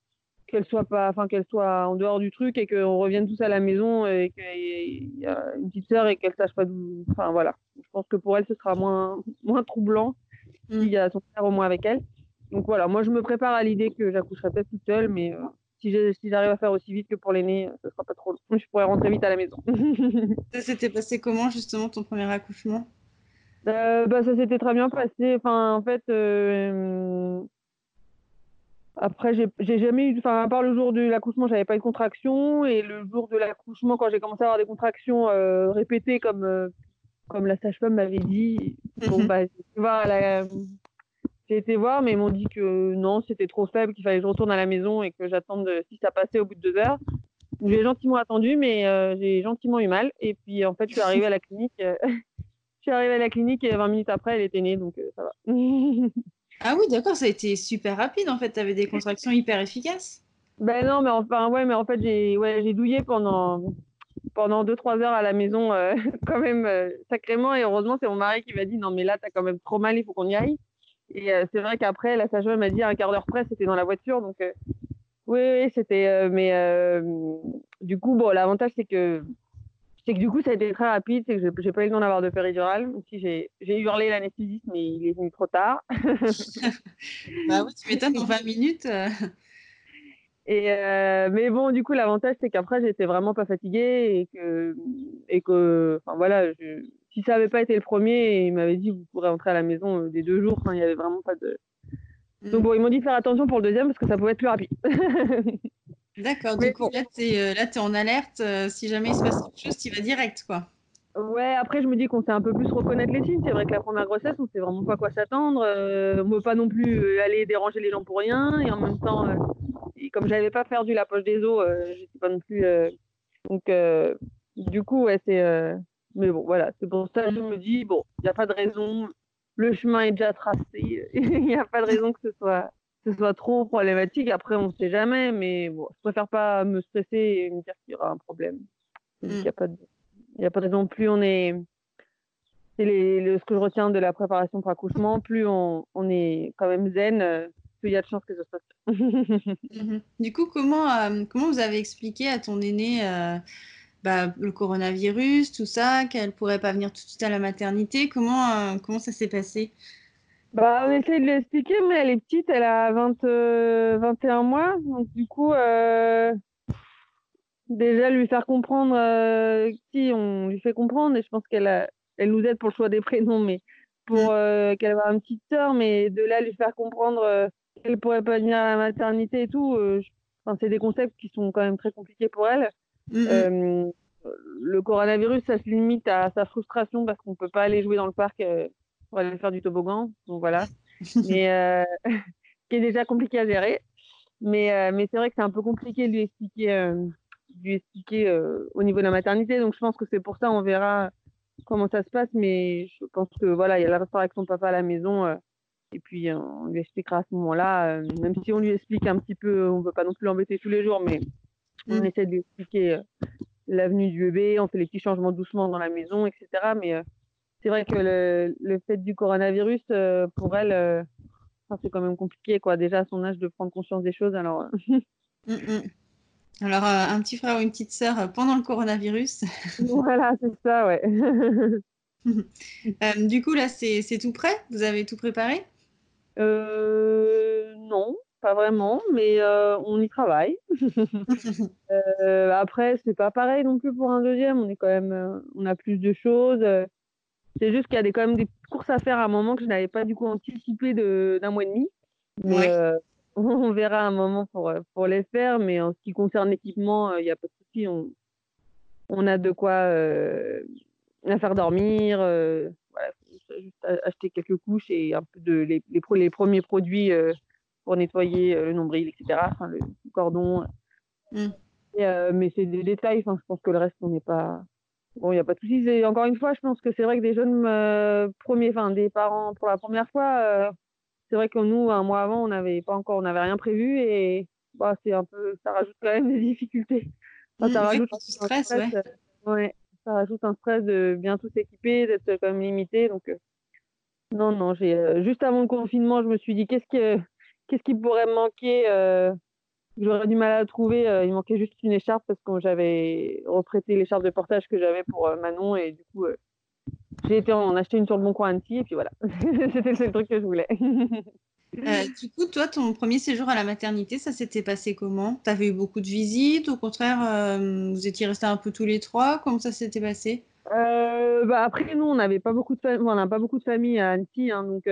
Speaker 5: qu'elle soit pas, enfin qu'elle soit en dehors du truc et qu'on revienne tous à la maison et qu'il y a une petite sœur et qu'elle sache pas d'où. Enfin voilà. Je pense que pour elle ce sera moins moins troublant mm. s'il y a son frère au moins avec elle. Donc voilà, moi je me prépare à l'idée que j'accoucherai peut-être toute seule, mais euh, si j'arrive à faire aussi vite que pour l'aîné, ce sera pas trop long. Je pourrais rentrer vite à la maison.
Speaker 1: ça s'était passé comment justement ton premier accouchement?
Speaker 5: Euh, bah, ça s'était très bien passé. Enfin, en fait, euh, après, j'ai jamais eu, enfin, à part le jour de l'accouchement, j'avais pas eu de contraction. Et le jour de l'accouchement, quand j'ai commencé à avoir des contractions euh, répétées, comme, euh, comme la sage-femme m'avait dit, bon, mhm. bah, j'ai été voir, mais ils m'ont dit que non, c'était trop faible, qu'il fallait que je retourne à la maison et que j'attende si ça passait au bout de deux heures. J'ai gentiment attendu, mais euh, j'ai gentiment eu mal. Et puis, en fait, je suis arrivée à la clinique. je suis arrivée à la clinique et 20 minutes après, elle était née, donc ça va.
Speaker 1: Ah oui, d'accord, ça a été super rapide en fait. Tu avais des contractions hyper efficaces.
Speaker 5: Ben non, mais enfin, ouais, mais en fait, j'ai ouais, douillé pendant pendant 2-3 heures à la maison, euh, quand même euh, sacrément. Et heureusement, c'est mon mari qui m'a dit Non, mais là, tu as quand même trop mal, il faut qu'on y aille. Et euh, c'est vrai qu'après, la sage-femme m'a dit un quart d'heure près, c'était dans la voiture. Donc, oui, oui, c'était. mais du coup, bon, l'avantage, c'est que c'est que du coup, ça a été très rapide. C'est que j'ai pas eu le temps d'avoir de péridurale. Si j'ai hurlé l'anesthésiste, mais il est venu trop tard.
Speaker 1: bah oui, tu m'étonnes, dans 20 minutes. Euh.
Speaker 5: Et euh, mais bon, du coup, l'avantage, c'est qu'après, j'étais vraiment pas fatiguée et que, et que enfin voilà, si ça avait pas été le premier, il m'avait dit, vous pourrez rentrer à la maison euh, des deux jours. Enfin, il y avait vraiment pas de. Mm. Donc bon, ils m'ont dit de faire attention pour le deuxième parce que ça pouvait être plus rapide.
Speaker 1: D'accord, du coup, là, tu es, es, en alerte. si jamais il se passe quelque chose, tu vas direct, quoi.
Speaker 5: Ouais, après, je me dis qu'on sait un peu plus reconnaître les signes. C'est vrai que la première grossesse, on sait vraiment pas quoi s'attendre. Euh, on veut pas non plus euh, aller déranger les gens pour rien. Et en même temps, euh, et comme j'avais pas perdu la poche des os, euh, j'étais pas non plus. donc, du coup, ouais, c'est. mais bon, voilà, c'est pour ça que je me dis, bon, il n'y a pas de raison. Le chemin est déjà tracé. Il n'y a pas de raison que ce soit, ce soit trop problématique. Après, on ne sait jamais. Mais bon, je préfère pas me stresser et me dire qu'il y aura un problème. Il n'y a pas de. Il a pas de raison. Plus on est. C'est ce que je retiens de la préparation pour accouchement, plus on, on est quand même zen, euh, plus il y a de chances que ça se passe.
Speaker 1: Mhm. Du coup, comment, euh, comment vous avez expliqué à ton aîné euh, bah, le coronavirus, tout ça, qu'elle pourrait pas venir tout de suite à la maternité? Comment, comment ça s'est passé?
Speaker 5: Bah, on essaie de l'expliquer, mais elle est petite, elle a 20, 21 mois. Donc, du coup, déjà lui faire comprendre euh, si on lui fait comprendre et je pense qu'elle elle nous aide pour le choix des prénoms mais pour mm. euh, qu'elle ait une petite sœur mais de là lui faire comprendre euh, qu'elle pourrait pas venir à la maternité et tout enfin, c'est des concepts qui sont quand même très compliqués pour elle mm, mm. le coronavirus ça se limite à sa frustration parce qu'on peut pas aller jouer dans le parc pour aller faire du toboggan donc voilà mais qui est déjà compliqué à gérer mais mais c'est vrai que c'est un peu compliqué de lui expliquer lui expliquer euh, au niveau de la maternité. Donc je pense que c'est pour ça, on verra comment ça se passe. Mais je pense que voilà, il y a la restauration de papa à la maison. Euh, et puis on lui expliquera à ce moment-là, euh, même si on lui explique un petit peu, on ne veut pas non plus l'embêter tous les jours, mais on mm. essaie de lui expliquer l'avenue du bébé, on fait les petits changements doucement dans la maison, etc. Mais c'est vrai que le, le, fait du coronavirus, pour elle, c'est quand même compliqué, quoi. Déjà à son âge de prendre conscience des choses. Alors.
Speaker 1: Mm, mm. Alors, euh, un petit frère ou une petite sœur euh, pendant le coronavirus.
Speaker 5: voilà, c'est ça, ouais.
Speaker 1: Euh, du coup, là, c'est tout prêt? Vous avez tout préparé?
Speaker 5: Non, pas vraiment, mais on y travaille. après, c'est pas pareil non plus pour un deuxième. On est quand même, on a plus de choses. C'est juste qu'il y a des, quand même des courses à faire à un moment que je n'avais pas du coup anticipé d'un mois et demi. Mais, on verra un moment pour, euh, pour les faire, mais en ce qui concerne l'équipement, il euh, n'y a pas de souci. On, on a de quoi euh, la faire dormir, voilà, juste acheter quelques couches et un peu de les, les, premiers produits pour nettoyer le nombril, etc. Enfin, le cordon. Mm. mais c'est des détails. Enfin, je pense que le reste, on n'est pas. Bon, il n'y a pas de souci. Encore une fois, je pense que c'est vrai que des jeunes premiers, enfin, des parents pour la première fois, c'est vrai que nous, un mois avant, on n'avait pas encore, on n'avait rien prévu et bah, c'est un peu, ça rajoute quand même des difficultés.
Speaker 1: ça mmh, rajoute un stress, ouais.
Speaker 5: Euh, ouais. Ça rajoute un stress de bien tout s'équiper, d'être quand même limité. Donc, euh, non, non, j'ai euh, juste avant le confinement, je me suis dit qu'est-ce que, qu'est-ce qui pourrait me manquer. J'aurais du mal à trouver. il manquait juste une écharpe parce que j'avais reprêté l'écharpe de portage que j'avais pour Manon et du coup, j'ai été en acheter une sur le bon coin Annecy et puis voilà. C'était le seul truc que je voulais.
Speaker 1: Euh, du coup, toi, ton premier séjour à la maternité, ça s'était passé comment? Tu avais eu beaucoup de visites? Au contraire, euh, vous étiez restés un peu tous les trois? Comment ça s'était passé?
Speaker 5: Euh, bah après, nous, on n'avait pas beaucoup de famille, on n'a pas beaucoup de famille à Annecy, hein, donc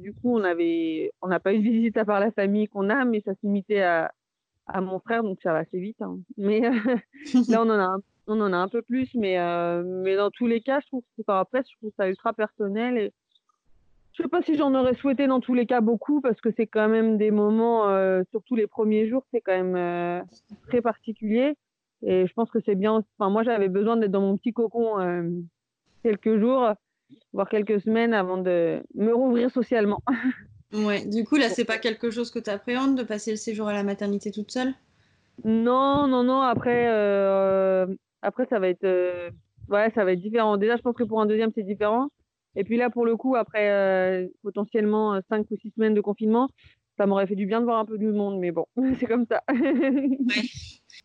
Speaker 5: du coup, on avait, on n'a pas eu de visite à part la famille qu'on a, mais ça s'imitait à, à mon frère, donc ça va assez vite. Hein. Mais là, on en a un on en a un peu plus, mais, euh, mais dans tous les cas, je trouve que après, je trouve ça ultra personnel. Et je sais pas si j'en aurais souhaité dans tous les cas beaucoup, parce que c'est quand même des moments, euh, surtout les premiers jours, c'est quand même euh, très particulier. Et je pense que c'est bien. Enfin, moi, j'avais besoin d'être dans mon petit cocon quelques jours, voire quelques semaines avant de me rouvrir socialement.
Speaker 1: ouais, du coup, là, c'est pas quelque chose que tu appréhendes de passer le séjour à la maternité toute seule?
Speaker 5: Non, non, non. Après, après, ça va être, euh, ouais, ça va être différent. Déjà, je pense que pour un deuxième, c'est différent. Et puis là, pour le coup, après euh, potentiellement 5 euh, ou 6 semaines de confinement, ça m'aurait fait du bien de voir un peu du monde, mais bon, c'est comme ça.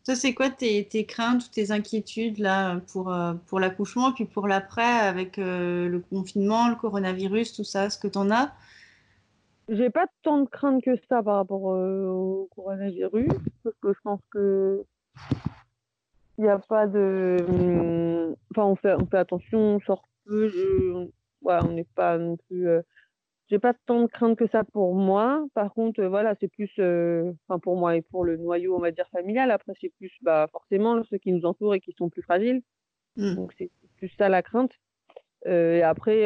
Speaker 1: Toi, c'est quoi tes, tes, craintes ou tes inquiétudes là pour, euh, pour l'accouchement, puis pour l'après avec euh, le confinement, le coronavirus, tout ça Est-ce que tu en as?
Speaker 5: J'ai pas tant de craintes que ça par rapport euh, au coronavirus, parce que je pense que il n'y a pas de. Hum, enfin, on fait, on fait attention, on sort peu, on n'est pas non plus j'ai pas tant de crainte que ça pour moi. Par contre, euh, voilà, c'est plus, euh, enfin pour moi et pour le noyau, on va dire familial. Après, c'est plus, bah forcément ceux qui nous entourent et qui sont plus fragiles. Mmh. Donc c'est plus ça la crainte. Euh, et après,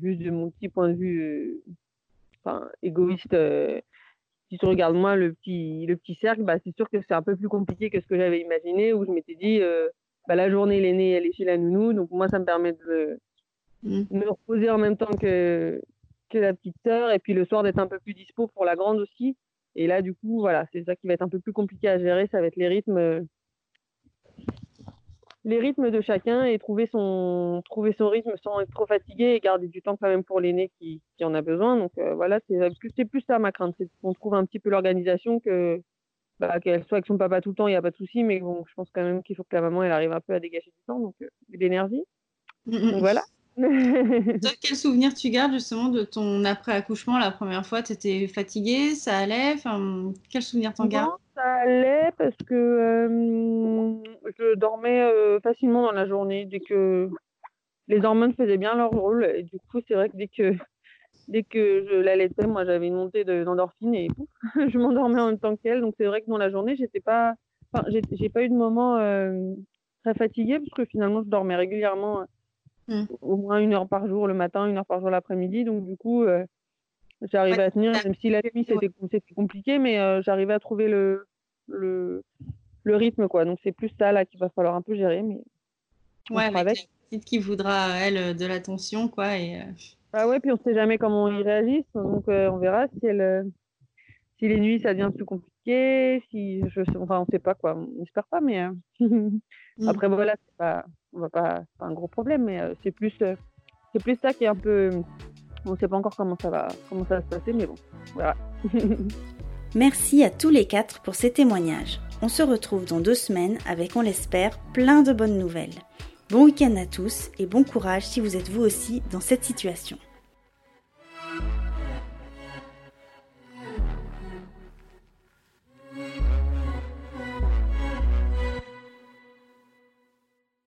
Speaker 5: juste de mon petit point de vue, enfin égoïste, si tu regardes moi le petit, le petit cercle, bah c'est sûr que c'est un peu plus compliqué que ce que j'avais imaginé. Où je m'étais dit, bah la journée l'aîné elle est chez la nounou, donc moi ça me permet de, mmh. de me reposer en même temps que que la petite sœur, et puis le soir d'être un peu plus dispo pour la grande aussi. Et là, du coup, voilà, c'est ça qui va être un peu plus compliqué à gérer, ça va être les rythmes, les rythmes de chacun et trouver son, trouver son rythme sans être trop fatigué et garder du temps quand même pour l'aîné qui, qui, en a besoin. Donc euh, voilà, c'est plus, ça ma crainte, c'est qu'on trouve un petit peu l'organisation que bah, qu'elle soit avec son papa tout le temps, il n'y a pas de souci, mais bon, je pense quand même qu'il faut que la maman elle arrive un peu à dégager du temps, donc euh, de l'énergie. Mm, mm, donc voilà.
Speaker 1: quel souvenir tu gardes justement de ton après-accouchement la première fois? Tu étais fatiguée Ça allait? Enfin, Quel souvenir t'en gardes?
Speaker 5: Ça allait parce que euh, je dormais euh, facilement dans la journée dès que les hormones faisaient bien leur rôle. Et du coup, c'est vrai que dès que, dès que je l'allaitais, moi j'avais une montée d'endorphine et je m'endormais en même temps qu'elle. Donc c'est vrai que dans la journée, j'étais pas. J'ai pas eu de moment euh, très fatiguée parce que finalement, je dormais régulièrement Mmh. au moins une heure par jour le matin, une heure par jour l'après-midi. Donc, du coup, euh, j'arrivais à tenir, même si la nuit, c'était compliqué, mais euh, j'arrivais à trouver le, le, le, rythme. quoi. Donc, c'est plus ça là qu'il va falloir un peu gérer. Mais
Speaker 1: ouais, avec, avec. petite qui voudra, elle, de l'attention. quoi. Et, euh,
Speaker 5: Ah ouais, puis on sait jamais comment ils réagissent. Donc, on verra si elle. Si les nuits ça devient plus compliqué, si je enfin on sait pas quoi, on espère pas, mais mmh. après voilà, c'est pas, on va pas, pas un gros problème, mais euh, c'est plus, euh, c'est plus ça qui est un peu, on ne sait pas encore comment ça va, comment ça va se passer, mais bon, voilà.
Speaker 1: Merci à tous les quatre pour ces témoignages. On se retrouve dans deux semaines avec, on l'espère, plein de bonnes nouvelles. Bon week-end à tous et bon courage si vous êtes vous aussi dans cette situation.